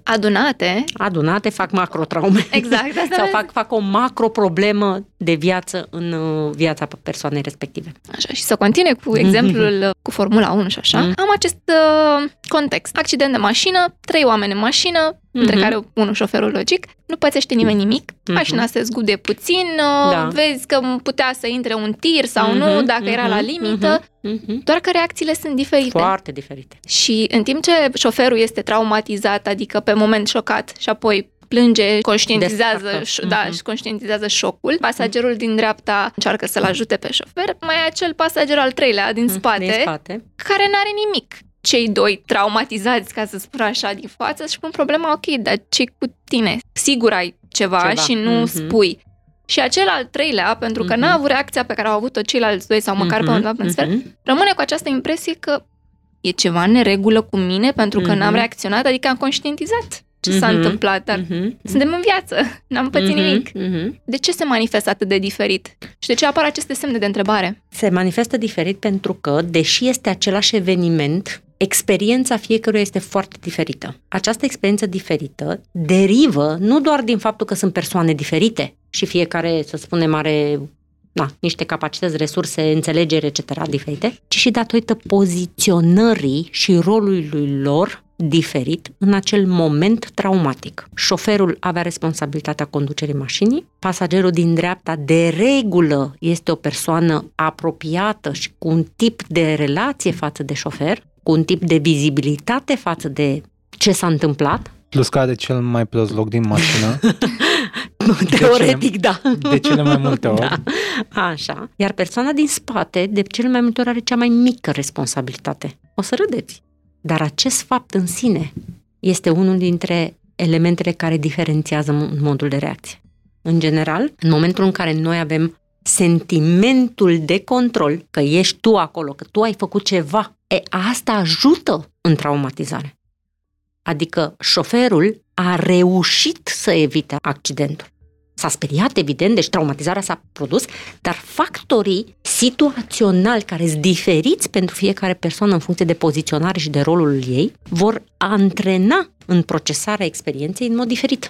Adunate. Adunate fac macrotraume. Exact. Asta [LAUGHS] Sau fac, fac o macroproblemă de viață în uh, viața persoanei respective. Așa, și să continue cu exemplul cu Formula 1 și așa. Mm. Am acest uh, context. Accident de mașină, trei oameni în mașină, mm-hmm. între care unul șoferul logic, nu pățește nimeni nimic, mm-hmm. mașina se zgude puțin, uh, da. vezi că putea să intre un tir sau mm-hmm. nu, dacă mm-hmm. era la limită, mm-hmm. doar că reacțiile sunt diferite. Foarte diferite. Și în timp ce șoferul este traumatizat, adică pe moment șocat și apoi plânge, conștientizează, ș- da, mm-hmm. conștientizează șocul. Pasagerul din dreapta încearcă să-l ajute pe șofer, mai e acel pasager al treilea din mhm, spate, din spate. care n-are nimic. Cei doi traumatizați, ca să spun așa, din față și pun problema, ok, dar ce cu tine? Sigur ai ceva, ceva. și nu mm-hmm. spui. Și acel al treilea, pentru că mm-hmm. n-a avut reacția pe care au avut-o ceilalți doi sau măcar mm-hmm. pe undeva în sfert, mm-hmm. rămâne cu această impresie că e ceva în neregulă cu mine pentru că mm-hmm. n-am reacționat, adică am conștientizat ce mm-hmm. s-a mhm. întâmplat, dar mm-hmm. suntem în viață, [LAUGHS] n-am pățit mm-hmm. nimic. Mm-hmm. De ce se manifestă atât de diferit? Și de ce apar aceste semne de întrebare? Se manifestă diferit pentru că, deși este același eveniment, experiența fiecăruia este foarte diferită. Această experiență diferită derivă nu doar din faptul că sunt persoane diferite și fiecare, să spunem, are na, niște capacități, resurse, înțelegere, etc. diferite, ci și datorită poziționării și rolului lor diferit în acel moment traumatic. Șoferul avea responsabilitatea conducerii mașinii, pasagerul din dreapta de regulă este o persoană apropiată și cu un tip de relație față de șofer, cu un tip de vizibilitate față de ce s-a întâmplat. Plus că are cel mai prost loc din mașină. Teoretic, [LAUGHS] de cele, da. De cele mai multe ori. Da. Așa. Iar persoana din spate, de cele mai multe ori, are cea mai mică responsabilitate. O să râdeți. Dar acest fapt în sine este unul dintre elementele care diferențiază modul de reacție. În general, în momentul în care noi avem sentimentul de control, că ești tu acolo, că tu ai făcut ceva, e, asta ajută în traumatizare. Adică șoferul a reușit să evite accidentul. S-a speriat, evident, deci traumatizarea s-a produs, dar factorii situaționali care sunt diferiți pentru fiecare persoană în funcție de poziționare și de rolul ei vor antrena în procesarea experienței în mod diferit.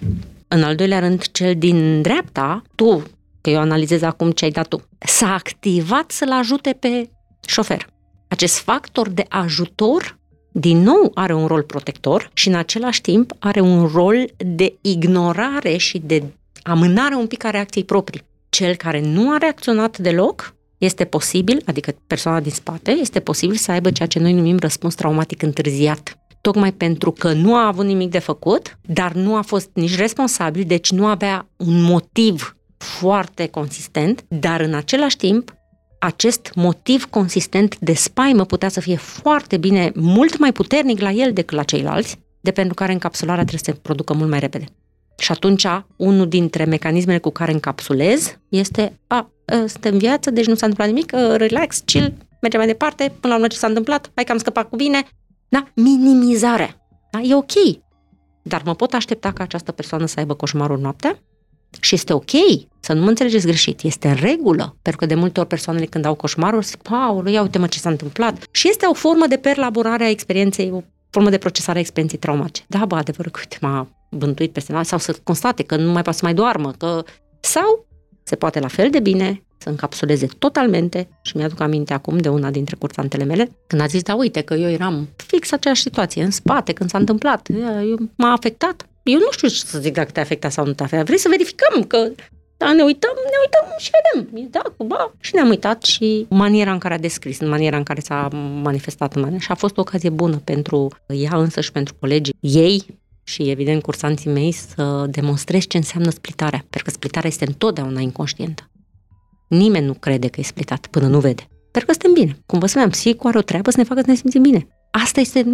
În al doilea rând, cel din dreapta, tu, că eu analizez acum ce ai dat tu, s-a activat să-l ajute pe șofer. Acest factor de ajutor din nou are un rol protector și în același timp are un rol de ignorare și de amânare un pic a reacției proprii. Cel care nu a reacționat deloc este posibil, adică persoana din spate, este posibil să aibă ceea ce noi numim răspuns traumatic întârziat. Tocmai pentru că nu a avut nimic de făcut, dar nu a fost nici responsabil, deci nu avea un motiv foarte consistent, dar în același timp acest motiv consistent de spaimă putea să fie foarte bine, mult mai puternic la el decât la ceilalți, de pentru care încapsularea trebuie să se producă mult mai repede. Și atunci, unul dintre mecanismele cu care încapsulez este, a, ă, suntem în viață, deci nu s-a întâmplat nimic, ă, relax, chill, mergem mai departe, până la urmă ce s-a întâmplat, hai că am scăpat cu bine. Da? Minimizarea. Da? E ok. Dar mă pot aștepta ca această persoană să aibă coșmarul noaptea? Și este ok, să nu mă înțelegeți greșit, este în regulă, pentru că de multe ori persoanele când au coșmaruri zic, Paul, ia uite mă ce s-a întâmplat. Și este o formă de perlaborare a experienței, o formă de procesare a experienței traumatice. Da, bă, adevărul că uite, m-a bântuit peste noapte sau să constate că nu mai poate să mai doarmă, că... Sau se poate la fel de bine să încapsuleze totalmente și mi-aduc aminte acum de una dintre cursantele mele, când a zis, da uite că eu eram fix aceeași situație, în spate, când s-a întâmplat, eu, m-a afectat. Eu nu știu ce să zic dacă te afecta sau nu te afecta. Vrei să verificăm că da, ne uităm, ne uităm și vedem. Da, cu ba. Și ne-am uitat și maniera în care a descris, în maniera în care s-a manifestat în maniera. Și a fost o ocazie bună pentru ea însă și pentru colegii ei și, evident, cursanții mei să demonstrezi ce înseamnă splitarea. Pentru că splitarea este întotdeauna inconștientă. Nimeni nu crede că e splitat până nu vede. Pentru că suntem bine. Cum vă spuneam, psihicul are o treabă să ne facă să ne simțim bine. Asta este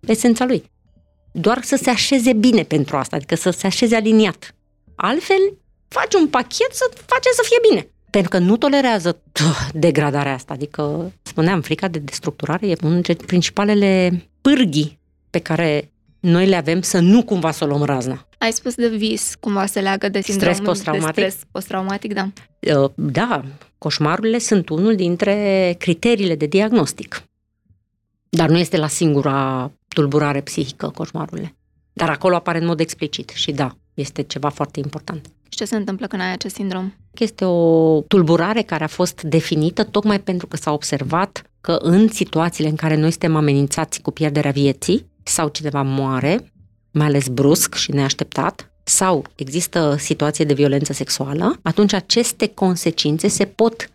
esența lui. Doar să se așeze bine pentru asta, adică să se așeze aliniat. Altfel, faci un pachet să face să fie bine. Pentru că nu tolerează degradarea asta. Adică, spuneam, frica de destructurare e unul dintre principalele pârghii pe care noi le avem să nu cumva să o luăm razna. Ai spus de vis, cumva se leagă de sindromul stres post-traumatic. De stres post-traumatic, da. Uh, da, coșmarurile sunt unul dintre criteriile de diagnostic. Dar nu este la singura tulburare psihică coșmarurile. Dar acolo apare în mod explicit și da, este ceva foarte important. Și ce se întâmplă când ai acest sindrom? Este o tulburare care a fost definită tocmai pentru că s-a observat că în situațiile în care noi suntem amenințați cu pierderea vieții sau cineva moare, mai ales brusc și neașteptat, sau există situație de violență sexuală, atunci aceste consecințe se pot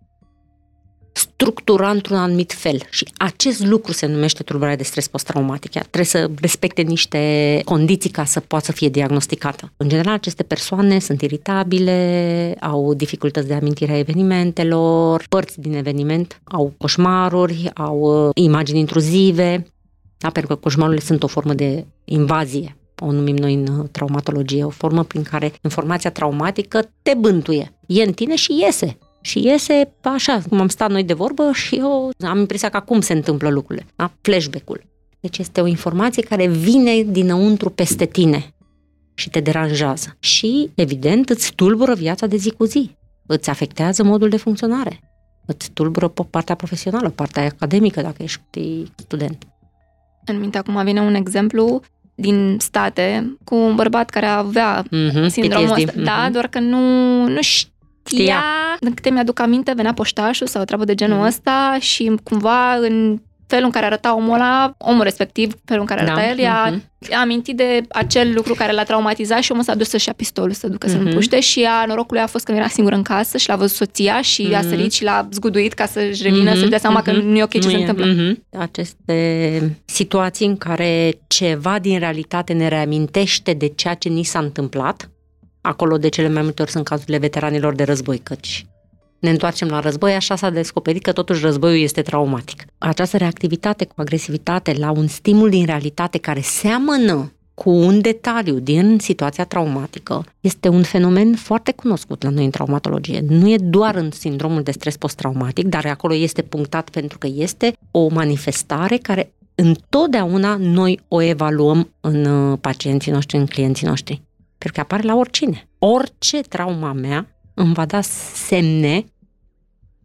structura într-un anumit fel și acest lucru se numește tulburare de stres post-traumatic. Ea trebuie să respecte niște condiții ca să poată să fie diagnosticată. În general, aceste persoane sunt iritabile, au dificultăți de amintire a evenimentelor, părți din eveniment, au coșmaruri, au uh, imagini intruzive, da? pentru că coșmarurile sunt o formă de invazie o numim noi în uh, traumatologie, o formă prin care informația traumatică te bântuie. E în tine și iese. Și iese așa, cum am stat noi de vorbă și eu am impresia că acum se întâmplă lucrurile. Da? Flashback-ul. Deci este o informație care vine dinăuntru peste tine și te deranjează. Și, evident, îți tulbură viața de zi cu zi. Îți afectează modul de funcționare. Îți tulbură partea profesională, partea academică, dacă ești student. În minte acum vine un exemplu din state cu un bărbat care avea mm-hmm, sindromul PTSD. ăsta, mm-hmm. da, doar că nu, nu știa știa. Din câte mi-aduc aminte, venea poștașul sau o treabă de genul mm. ăsta și cumva în felul în care arăta omul ăla, omul respectiv, felul în care arăta da. el, i-a mm-hmm. amintit de acel lucru care l-a traumatizat și omul s-a dus să-și ia pistolul, să ducă mm-hmm. să-l împuște și a norocului a fost că era singur în casă și l-a văzut soția și mm-hmm. a sărit și l-a zguduit ca să-și revină, mm-hmm. să-și dea seama mm-hmm. că nu e ok ce nu se e. întâmplă. Mm-hmm. Aceste situații în care ceva din realitate ne reamintește de ceea ce ni s-a întâmplat, Acolo de cele mai multe ori sunt cazurile veteranilor de război, căci ne întoarcem la război, așa s-a descoperit că totuși războiul este traumatic. Această reactivitate cu agresivitate la un stimul din realitate care seamănă cu un detaliu din situația traumatică este un fenomen foarte cunoscut la noi în traumatologie. Nu e doar în sindromul de stres post-traumatic, dar acolo este punctat pentru că este o manifestare care întotdeauna noi o evaluăm în uh, pacienții noștri, în clienții noștri. Pentru că apare la oricine. Orice trauma mea îmi va da semne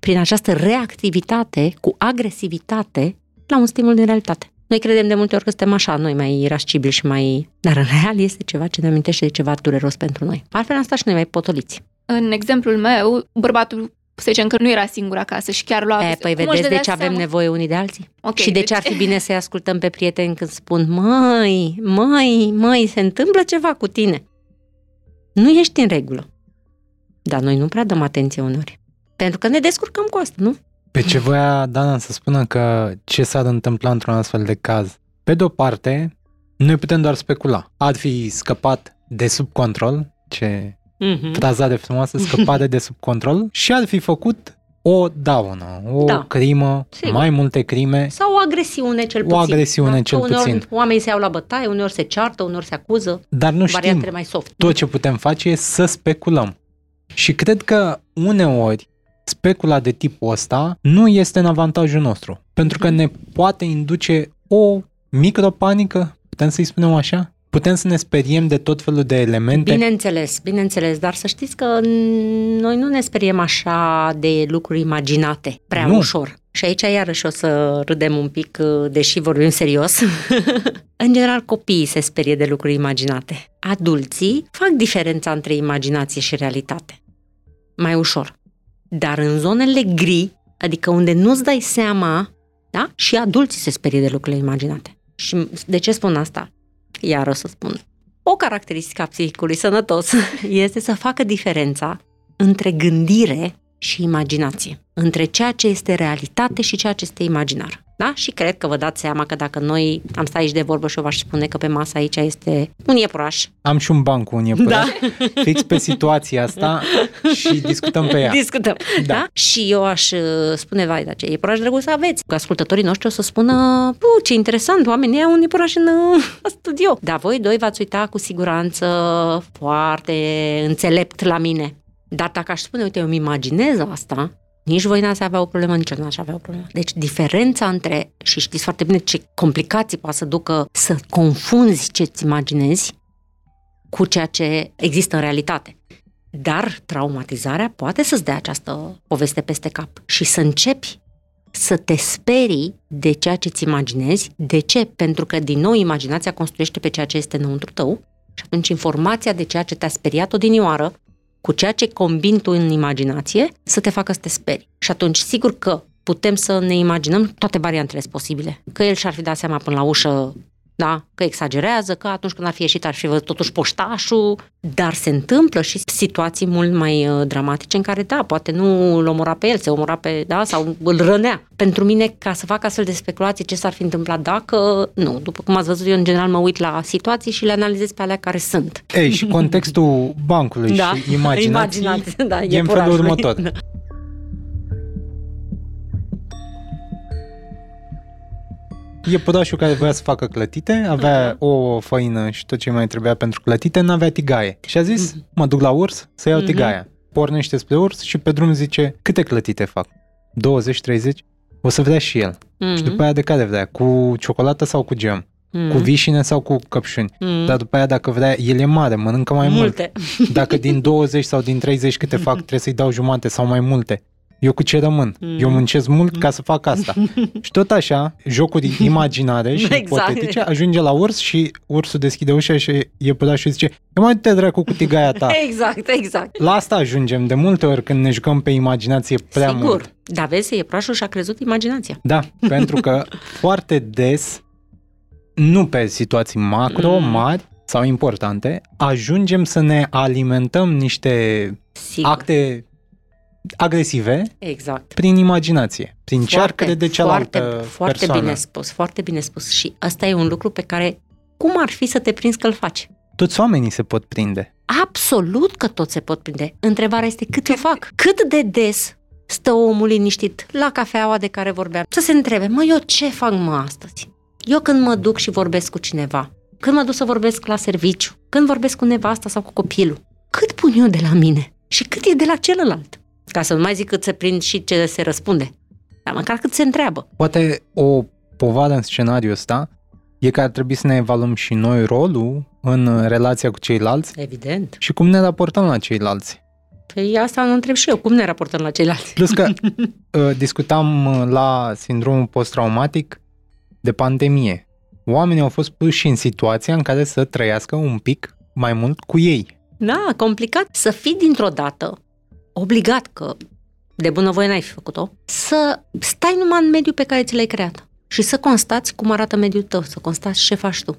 prin această reactivitate cu agresivitate la un stimul din realitate. Noi credem de multe ori că suntem așa, noi mai irascibili și mai... Dar în real este ceva ce ne amintește de ceva dureros pentru noi. Altfel am stat și noi mai potoliți. În exemplul meu, bărbatul să zicem că nu era singur acasă și chiar lua... E, păi vedeți de ce avem nevoie unii de alții? Okay, și de deci... ce ar fi bine să-i ascultăm pe prieteni când spun măi, măi, măi, se întâmplă ceva cu tine nu ești în regulă. Dar noi nu prea dăm atenție uneori. Pentru că ne descurcăm cu asta, nu? Pe ce voia Dana să spună că ce s-ar întâmpla într-un astfel de caz? Pe de o parte, noi putem doar specula. Ar fi scăpat de sub control, ce mm-hmm. fraza de frumoasă, scăpat de sub control, și ar fi făcut o daună, o da. crimă, Sigur. mai multe crime. Sau o agresiune cel puțin. O agresiune da? cel uneori puțin. Oamenii se iau la bătaie, uneori se ceartă, uneori se acuză. Dar nu știm. mai soft. Tot ce putem face e să speculăm. Și cred că uneori specula de tipul ăsta nu este în avantajul nostru. Pentru că ne poate induce o micropanică, putem să-i spunem așa? Putem să ne speriem de tot felul de elemente? Bineînțeles, bineînțeles, dar să știți că noi nu ne speriem așa de lucruri imaginate, prea nu. ușor. Și aici iarăși o să râdem un pic, deși vorbim serios. [LAUGHS] în general, copiii se sperie de lucruri imaginate. Adulții fac diferența între imaginație și realitate. Mai ușor. Dar în zonele gri, adică unde nu-ți dai seama, da? și adulții se sperie de lucrurile imaginate. Și de ce spun asta? Iar o să spun. O caracteristică a psihicului sănătos [LAUGHS] este să facă diferența între gândire și imaginație, între ceea ce este realitate și ceea ce este imaginar. Da? Și cred că vă dați seama că dacă noi am stat aici de vorbă și eu v-aș spune că pe masă aici este un iepuraș. Am și un banc cu un iepuraș. Da. Fix pe situația asta și discutăm pe ea. Discutăm. Da. da? Și eu aș uh, spune, vai, dar ce iepuraș drăguț aveți. Că ascultătorii noștri o să spună, ce interesant, oamenii au un iepuraș în uh, [LAUGHS] studio. Dar voi doi v-ați uita cu siguranță foarte înțelept la mine. Dar dacă aș spune, uite, eu îmi imaginez asta, nici voi n-ați avea o problemă, nici eu n-aș avea o problemă. Deci diferența între, și știți foarte bine ce complicații poate să ducă să confunzi ce-ți imaginezi cu ceea ce există în realitate. Dar traumatizarea poate să-ți dea această poveste peste cap și să începi să te sperii de ceea ce ți imaginezi. De ce? Pentru că, din nou, imaginația construiește pe ceea ce este înăuntru tău și atunci informația de ceea ce te-a speriat odinioară cu ceea ce combin tu în imaginație să te facă să te speri. Și atunci, sigur că putem să ne imaginăm toate variantele posibile. Că el și-ar fi dat seama până la ușă da? că exagerează, că atunci când ar fi ieșit ar fi văzut totuși poștașul, dar se întâmplă și situații mult mai uh, dramatice în care, da, poate nu îl omora pe el, se omora pe, da, sau îl rănea. Pentru mine, ca să fac astfel de speculații, ce s-ar fi întâmplat dacă, nu, după cum ați văzut, eu în general mă uit la situații și le analizez pe alea care sunt. Ei, și contextul bancului da, și imaginații, imaginați, da, e, e în felul următor. Da. Iepurașul care voia să facă clătite, avea uh-huh. o făină și tot ce mai trebuia pentru clătite, n-avea tigaie. Și a zis, uh-huh. mă duc la urs să iau uh-huh. tigaia. Pornește spre urs și pe drum zice, câte clătite fac? 20-30? O să vrea și el. Uh-huh. Și după aia de care vrea? Cu ciocolată sau cu gem? Mm. Cu vișine sau cu căpșuni. Mm. Dar după aia, dacă vrea, el e mare, mănâncă mai multe. mult. Dacă din 20 sau din 30 câte fac, [LAUGHS] trebuie să-i dau jumate sau mai multe eu cu ce rămân? Mm. Eu muncesc mult ca să fac asta. [LAUGHS] și tot așa, jocuri [LAUGHS] imaginare și exact. ipotetice, ajunge la urs și ursul deschide ușa și iepurașul zice eu mai te dracu cu tigaia ta. [LAUGHS] exact, exact. La asta ajungem de multe ori când ne jucăm pe imaginație prea Sigur. mult. Dar vezi, iepurașul și-a crezut imaginația. Da, pentru că foarte des, nu pe situații macro, mm. mari, sau importante, ajungem să ne alimentăm niște Sigur. acte agresive exact. prin imaginație, prin foarte, cearcăre de cealaltă foarte, foarte persoană. bine spus, foarte bine spus și asta e un lucru pe care cum ar fi să te prinzi că îl faci? Toți oamenii se pot prinde. Absolut că toți se pot prinde. Întrebarea este cât o fac? Cât de des stă omul liniștit la cafeaua de care vorbeam să se întrebe, mă, eu ce fac mă astăzi? Eu când mă duc și vorbesc cu cineva, când mă duc să vorbesc la serviciu, când vorbesc cu nevasta sau cu copilul, cât pun eu de la mine și cât e de la celălalt? Ca să nu mai zic cât se prind și ce se răspunde. Dar măcar cât se întreabă. Poate o povadă în scenariul ăsta e că ar trebui să ne evaluăm și noi rolul în relația cu ceilalți. Evident. Și cum ne raportăm la ceilalți. Păi asta nu întreb și eu, cum ne raportăm la ceilalți? Plus că [LAUGHS] uh, discutam uh, la sindromul post-traumatic de pandemie. Oamenii au fost puși în situația în care să trăiască un pic mai mult cu ei. Da, complicat să fii dintr-o dată obligat că de bunăvoie n-ai fi făcut-o, să stai numai în mediul pe care ți l-ai creat și să constați cum arată mediul tău, să constați ce faci tu.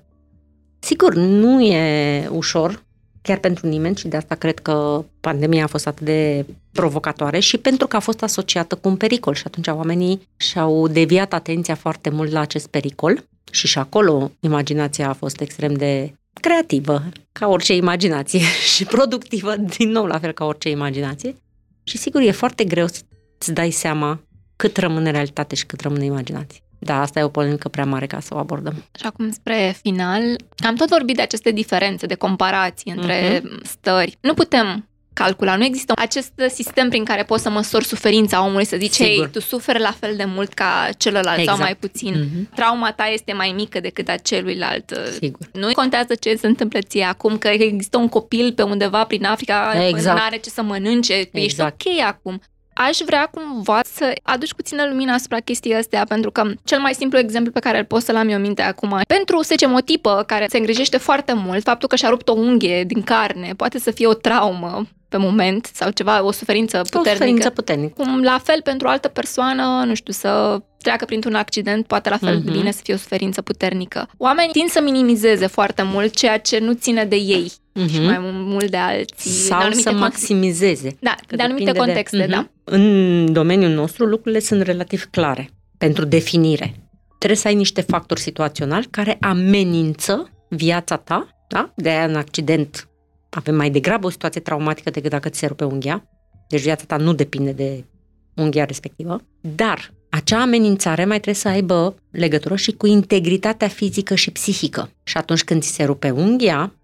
Sigur, nu e ușor, chiar pentru nimeni și de asta cred că pandemia a fost atât de provocatoare și pentru că a fost asociată cu un pericol și atunci oamenii și-au deviat atenția foarte mult la acest pericol și și acolo imaginația a fost extrem de creativă, ca orice imaginație [LAUGHS] și productivă, din nou la fel ca orice imaginație. Și sigur, e foarte greu îți dai seama cât rămâne realitate și cât rămâne imaginație. Da, asta e o polemică prea mare ca să o abordăm. Și acum spre final, am tot vorbit de aceste diferențe, de comparații între uh-huh. stări. Nu putem calcula. Nu există acest sistem prin care poți să măsori suferința omului, să zici, ei, tu suferi la fel de mult ca celălalt exact. sau mai puțin. Uh-huh. Trauma ta este mai mică decât a celuilalt. Sigur. Nu contează ce se întâmplă ție acum, că există un copil pe undeva prin Africa, exact. nu are ce să mănânce, exact. ești ok acum aș vrea cumva să aduci puțină lumină asupra chestii astea, pentru că cel mai simplu exemplu pe care îl pot să-l am eu minte acum, pentru o secemotipă care se îngrijește foarte mult, faptul că și-a rupt o unghie din carne poate să fie o traumă pe moment sau ceva, o suferință puternică. O suferință puternică. Cum la fel pentru o altă persoană, nu știu, să treacă printr-un accident, poate la fel uh-huh. de bine să fie o suferință puternică. Oamenii tind să minimizeze foarte mult ceea ce nu ține de ei uh-huh. și mai mult de alții. Sau să maximizeze. Da, de anumite contexte, de... da. Uh-huh. În domeniul nostru lucrurile sunt relativ clare pentru definire. Trebuie să ai niște factori situaționali care amenință viața ta, da? De aia în accident avem mai degrabă o situație traumatică decât dacă ți se rupe unghia. Deci viața ta nu depinde de unghia respectivă. Dar acea amenințare mai trebuie să aibă legătură și cu integritatea fizică și psihică. Și atunci când ți se rupe unghia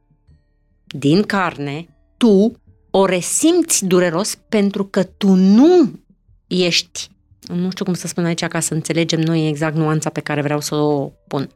din carne, tu o resimți dureros pentru că tu nu ești, nu știu cum să spun aici ca să înțelegem noi exact nuanța pe care vreau să o pun.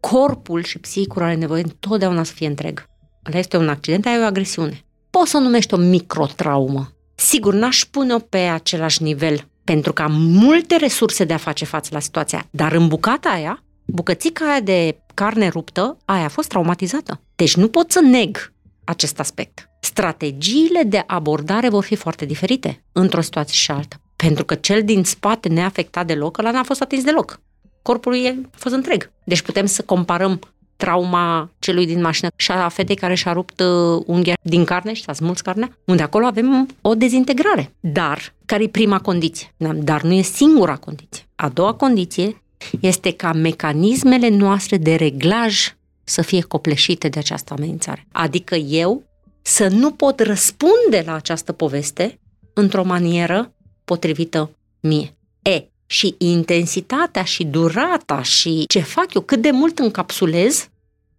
Corpul și psihicul are nevoie întotdeauna să fie întreg. Ăla este un accident, ai o agresiune. Poți să o numești o microtraumă. Sigur, n-aș pune-o pe același nivel, pentru că am multe resurse de a face față la situația, dar în bucata aia, bucățica aia de carne ruptă, aia a fost traumatizată. Deci nu pot să neg acest aspect. Strategiile de abordare vor fi foarte diferite într-o situație și alta. Pentru că cel din spate neafectat deloc, ăla n-a fost atins deloc. Corpul ei a fost întreg. Deci putem să comparăm trauma celui din mașină și a fetei care și-a rupt uh, unghia din carne și s-a smuls carnea, unde acolo avem o dezintegrare. Dar, care e prima condiție? Dar nu e singura condiție. A doua condiție este ca mecanismele noastre de reglaj să fie copleșite de această amenințare. Adică eu să nu pot răspunde la această poveste într-o manieră potrivită mie. E, și intensitatea și durata și ce fac eu, cât de mult încapsulez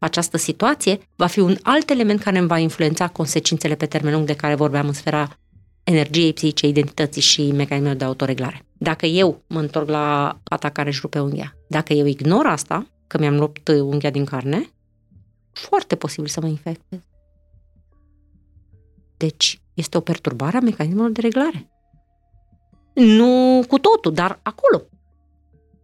această situație, va fi un alt element care îmi va influența consecințele pe termen lung de care vorbeam în sfera energiei psihice, identității și mecanismelor de autoreglare. Dacă eu mă întorc la fata care își rupe unghia, dacă eu ignor asta, că mi-am rupt unghia din carne, foarte posibil să mă infectez. Deci, este o perturbare a mecanismelor de reglare. Nu cu totul, dar acolo.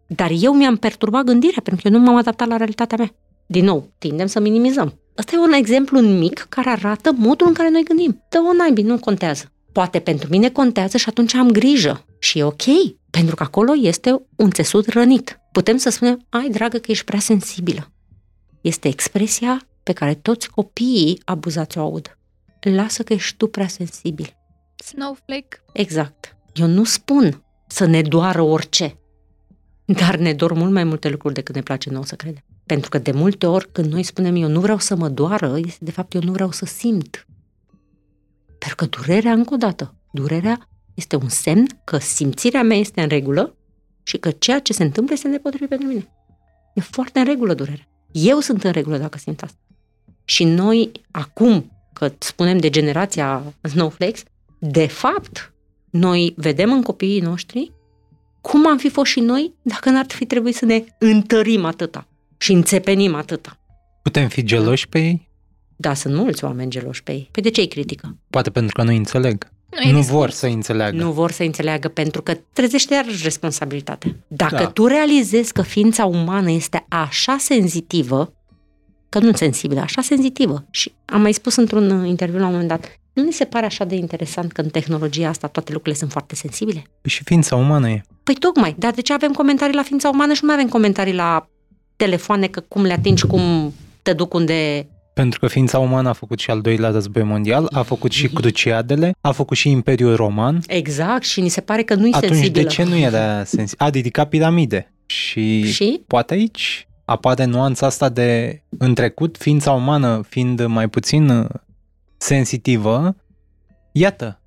Dar eu mi-am perturbat gândirea, pentru că eu nu m-am adaptat la realitatea mea. Din nou, tindem să minimizăm. Asta e un exemplu mic care arată modul în care noi gândim. Dă-o naibii, nu contează. Poate pentru mine contează și atunci am grijă. Și e ok, pentru că acolo este un țesut rănit. Putem să spunem, ai dragă că ești prea sensibilă. Este expresia pe care toți copiii abuzați o aud. Lasă că ești tu prea sensibil. Snowflake. Exact. Eu nu spun să ne doară orice, dar ne dor mult mai multe lucruri decât ne place nouă să credem. Pentru că de multe ori când noi spunem eu nu vreau să mă doară, este de fapt eu nu vreau să simt. Pentru că durerea, încă o dată, durerea este un semn că simțirea mea este în regulă și că ceea ce se întâmplă este nepotrivit pentru mine. E foarte în regulă durerea. Eu sunt în regulă dacă simt asta. Și noi, acum, că spunem de generația Snowflakes, de fapt, noi vedem în copiii noștri cum am fi fost și noi dacă n-ar fi trebuit să ne întărim atâta și înțepenim atâta. Putem fi geloși pe ei? Da, sunt mulți oameni geloși pe ei. Păi de ce îi critică? Poate pentru că nu înțeleg. Nu, nu vor să înțeleagă. Nu vor să înțeleagă pentru că trezește iarăși responsabilitatea. Dacă da. tu realizezi că ființa umană este așa senzitivă, că nu sensibilă, așa senzitivă. Și am mai spus într-un interviu la un moment dat, nu mi se pare așa de interesant că în tehnologia asta toate lucrurile sunt foarte sensibile? Păi și ființa umană e. Păi tocmai, dar de ce avem comentarii la ființa umană și nu mai avem comentarii la telefoane, că cum le atingi, cum te duc unde... Pentru că ființa umană a făcut și al doilea război mondial, a făcut și cruciadele, a făcut și Imperiul Roman. Exact, și ni se pare că nu-i Atunci sensibilă. de ce nu era sensibil? A ridicat piramide. Și, și poate aici apare nuanța asta de în trecut, ființa umană fiind mai puțin sensitivă, iată,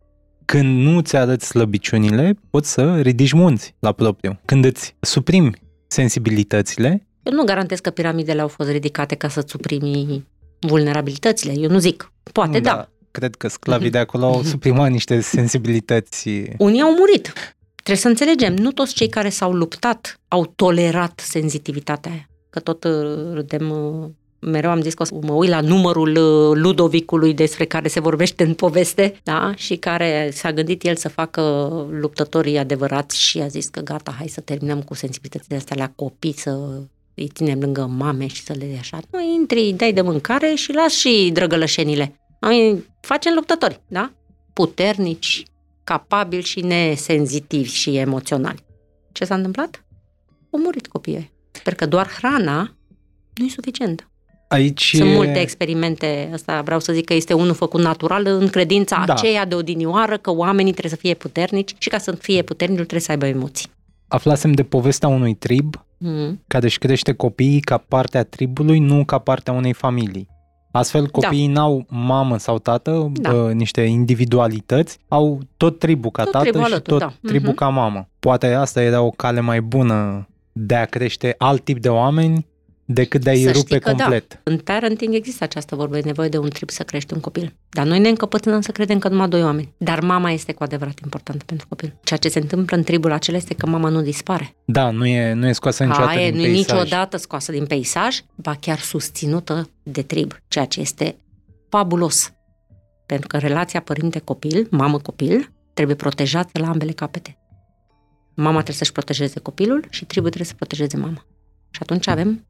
Când nu ți arăți slăbiciunile, poți să ridici munți la propriu. Când îți suprimi sensibilitățile... Eu nu garantez că piramidele au fost ridicate ca să-ți suprimi vulnerabilitățile. Eu nu zic. Poate da. da. Cred că sclavii de acolo au suprimat niște sensibilități. Unii au murit. Trebuie să înțelegem, nu toți cei care s-au luptat au tolerat sensitivitatea aia. Că tot uh, râdem uh, mereu am zis că o să mă uit la numărul uh, Ludovicului despre care se vorbește în poveste, da? și care s-a gândit el să facă luptătorii adevărați și a zis că gata, hai să terminăm cu sensibilitățile astea la copii, să îi ținem lângă mame și să le dea așa. Nu intri, dai de mâncare și las și drăgălășenile. Noi facem luptători, da? Puternici, capabili și nesenzitivi și emoționali. Ce s-a întâmplat? Au murit copiii. Sper că doar hrana nu e suficientă. Aici Sunt multe experimente, asta vreau să zic că este unul făcut natural în credința da. aceea de odinioară că oamenii trebuie să fie puternici și ca să fie puternici trebuie să aibă emoții. Aflasem de povestea unui trib mm. care își crește copiii ca parte a tribului, nu ca parte a unei familii. Astfel, da. copiii da. n-au mamă sau tată, da. bă, niște individualități, au tot tribul ca tot tată tribul și alături, tot da. tribul uh-huh. ca mamă. Poate asta era o cale mai bună de a crește alt tip de oameni decât de a-i să rupe da. complet. Da. În parenting există această vorbă, e nevoie de un trip să crești un copil. Dar noi ne încăpățânăm să credem că numai doi oameni. Dar mama este cu adevărat importantă pentru copil. Ceea ce se întâmplă în tribul acela este că mama nu dispare. Da, nu e, nu e scoasă niciodată Aia, din nu peisaj. e niciodată scoasă din peisaj, ba chiar susținută de trib, ceea ce este fabulos. Pentru că relația părinte-copil, mamă-copil, trebuie protejată la ambele capete. Mama trebuie să-și protejeze copilul și tribul trebuie să protejeze mama. Și atunci avem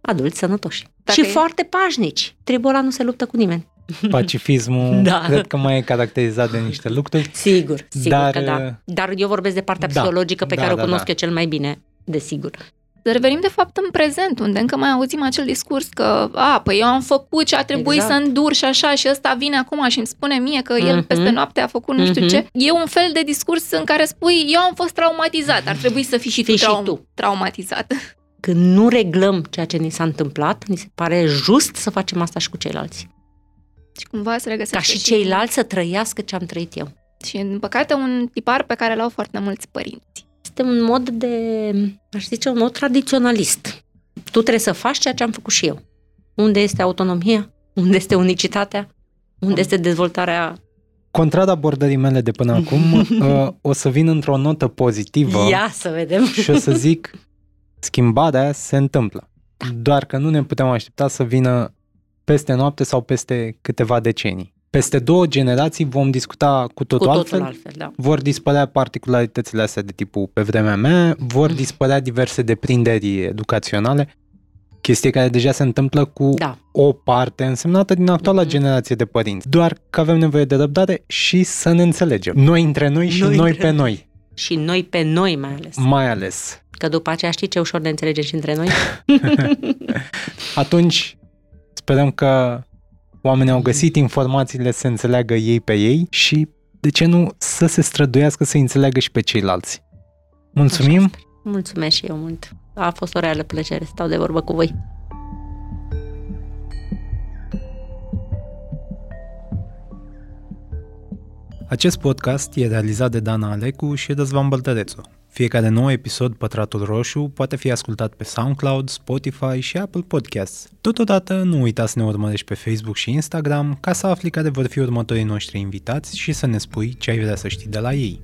adulți sănătoși. Dacă și e... foarte pașnici. Tribul ăla nu se luptă cu nimeni. [LAUGHS] Pacifismul da. cred că mai e caracterizat de niște lucruri. Sigur, sigur dar, că da. Dar eu vorbesc de partea da, psihologică pe da, care da, o cunosc da. eu cel mai bine, desigur. Să revenim de fapt în prezent, unde încă mai auzim acel discurs că, a, păi eu am făcut ce a trebuit exact. să îndur și așa și ăsta vine acum și îmi spune mie că el mm-hmm. peste noapte a făcut nu știu mm-hmm. ce. E un fel de discurs în care spui, eu am fost traumatizat, ar trebui să fii și tu, traum- și tu. traumatizat. Când nu reglăm ceea ce ni s-a întâmplat, ni se pare just să facem asta și cu ceilalți. Și cumva să regăsească Ca și, și ceilalți să trăiască ce am trăit eu. Și, în păcate, un tipar pe care l-au foarte mulți părinți. Este un mod de, aș zice, un mod tradiționalist. Tu trebuie să faci ceea ce am făcut și eu. Unde este autonomia? Unde este unicitatea? Unde este dezvoltarea Contrar abordării mele de până acum, [LAUGHS] uh, o să vin într-o notă pozitivă. Ia să vedem. Și o să zic, schimbarea se întâmplă. Da. Doar că nu ne putem aștepta să vină peste noapte sau peste câteva decenii. Peste două generații vom discuta cu totul, cu totul altfel, altfel da. vor dispărea particularitățile astea de tipul pe vremea mea, vor dispărea diverse deprinderi educaționale, chestie care deja se întâmplă cu da. o parte însemnată din actuala mm-hmm. generație de părinți. Doar că avem nevoie de răbdare și să ne înțelegem. Noi între noi și noi, noi pe noi. Și noi pe noi mai ales. Mai ales. Că după aceea știi ce ușor de înțelegem și între noi? [LAUGHS] Atunci sperăm că oamenii au găsit informațiile să înțeleagă ei pe ei și, de ce nu, să se străduiască să înțeleagă și pe ceilalți. Mulțumim! Mulțumesc și eu mult! A fost o reală plăcere stau de vorbă cu voi. Acest podcast e realizat de Dana Alecu și Răzvan Băltărețu. Fiecare nou episod Pătratul Roșu poate fi ascultat pe SoundCloud, Spotify și Apple Podcasts. Totodată, nu uita să ne urmărești pe Facebook și Instagram ca să afli care vor fi următorii noștri invitați și să ne spui ce ai vrea să știi de la ei.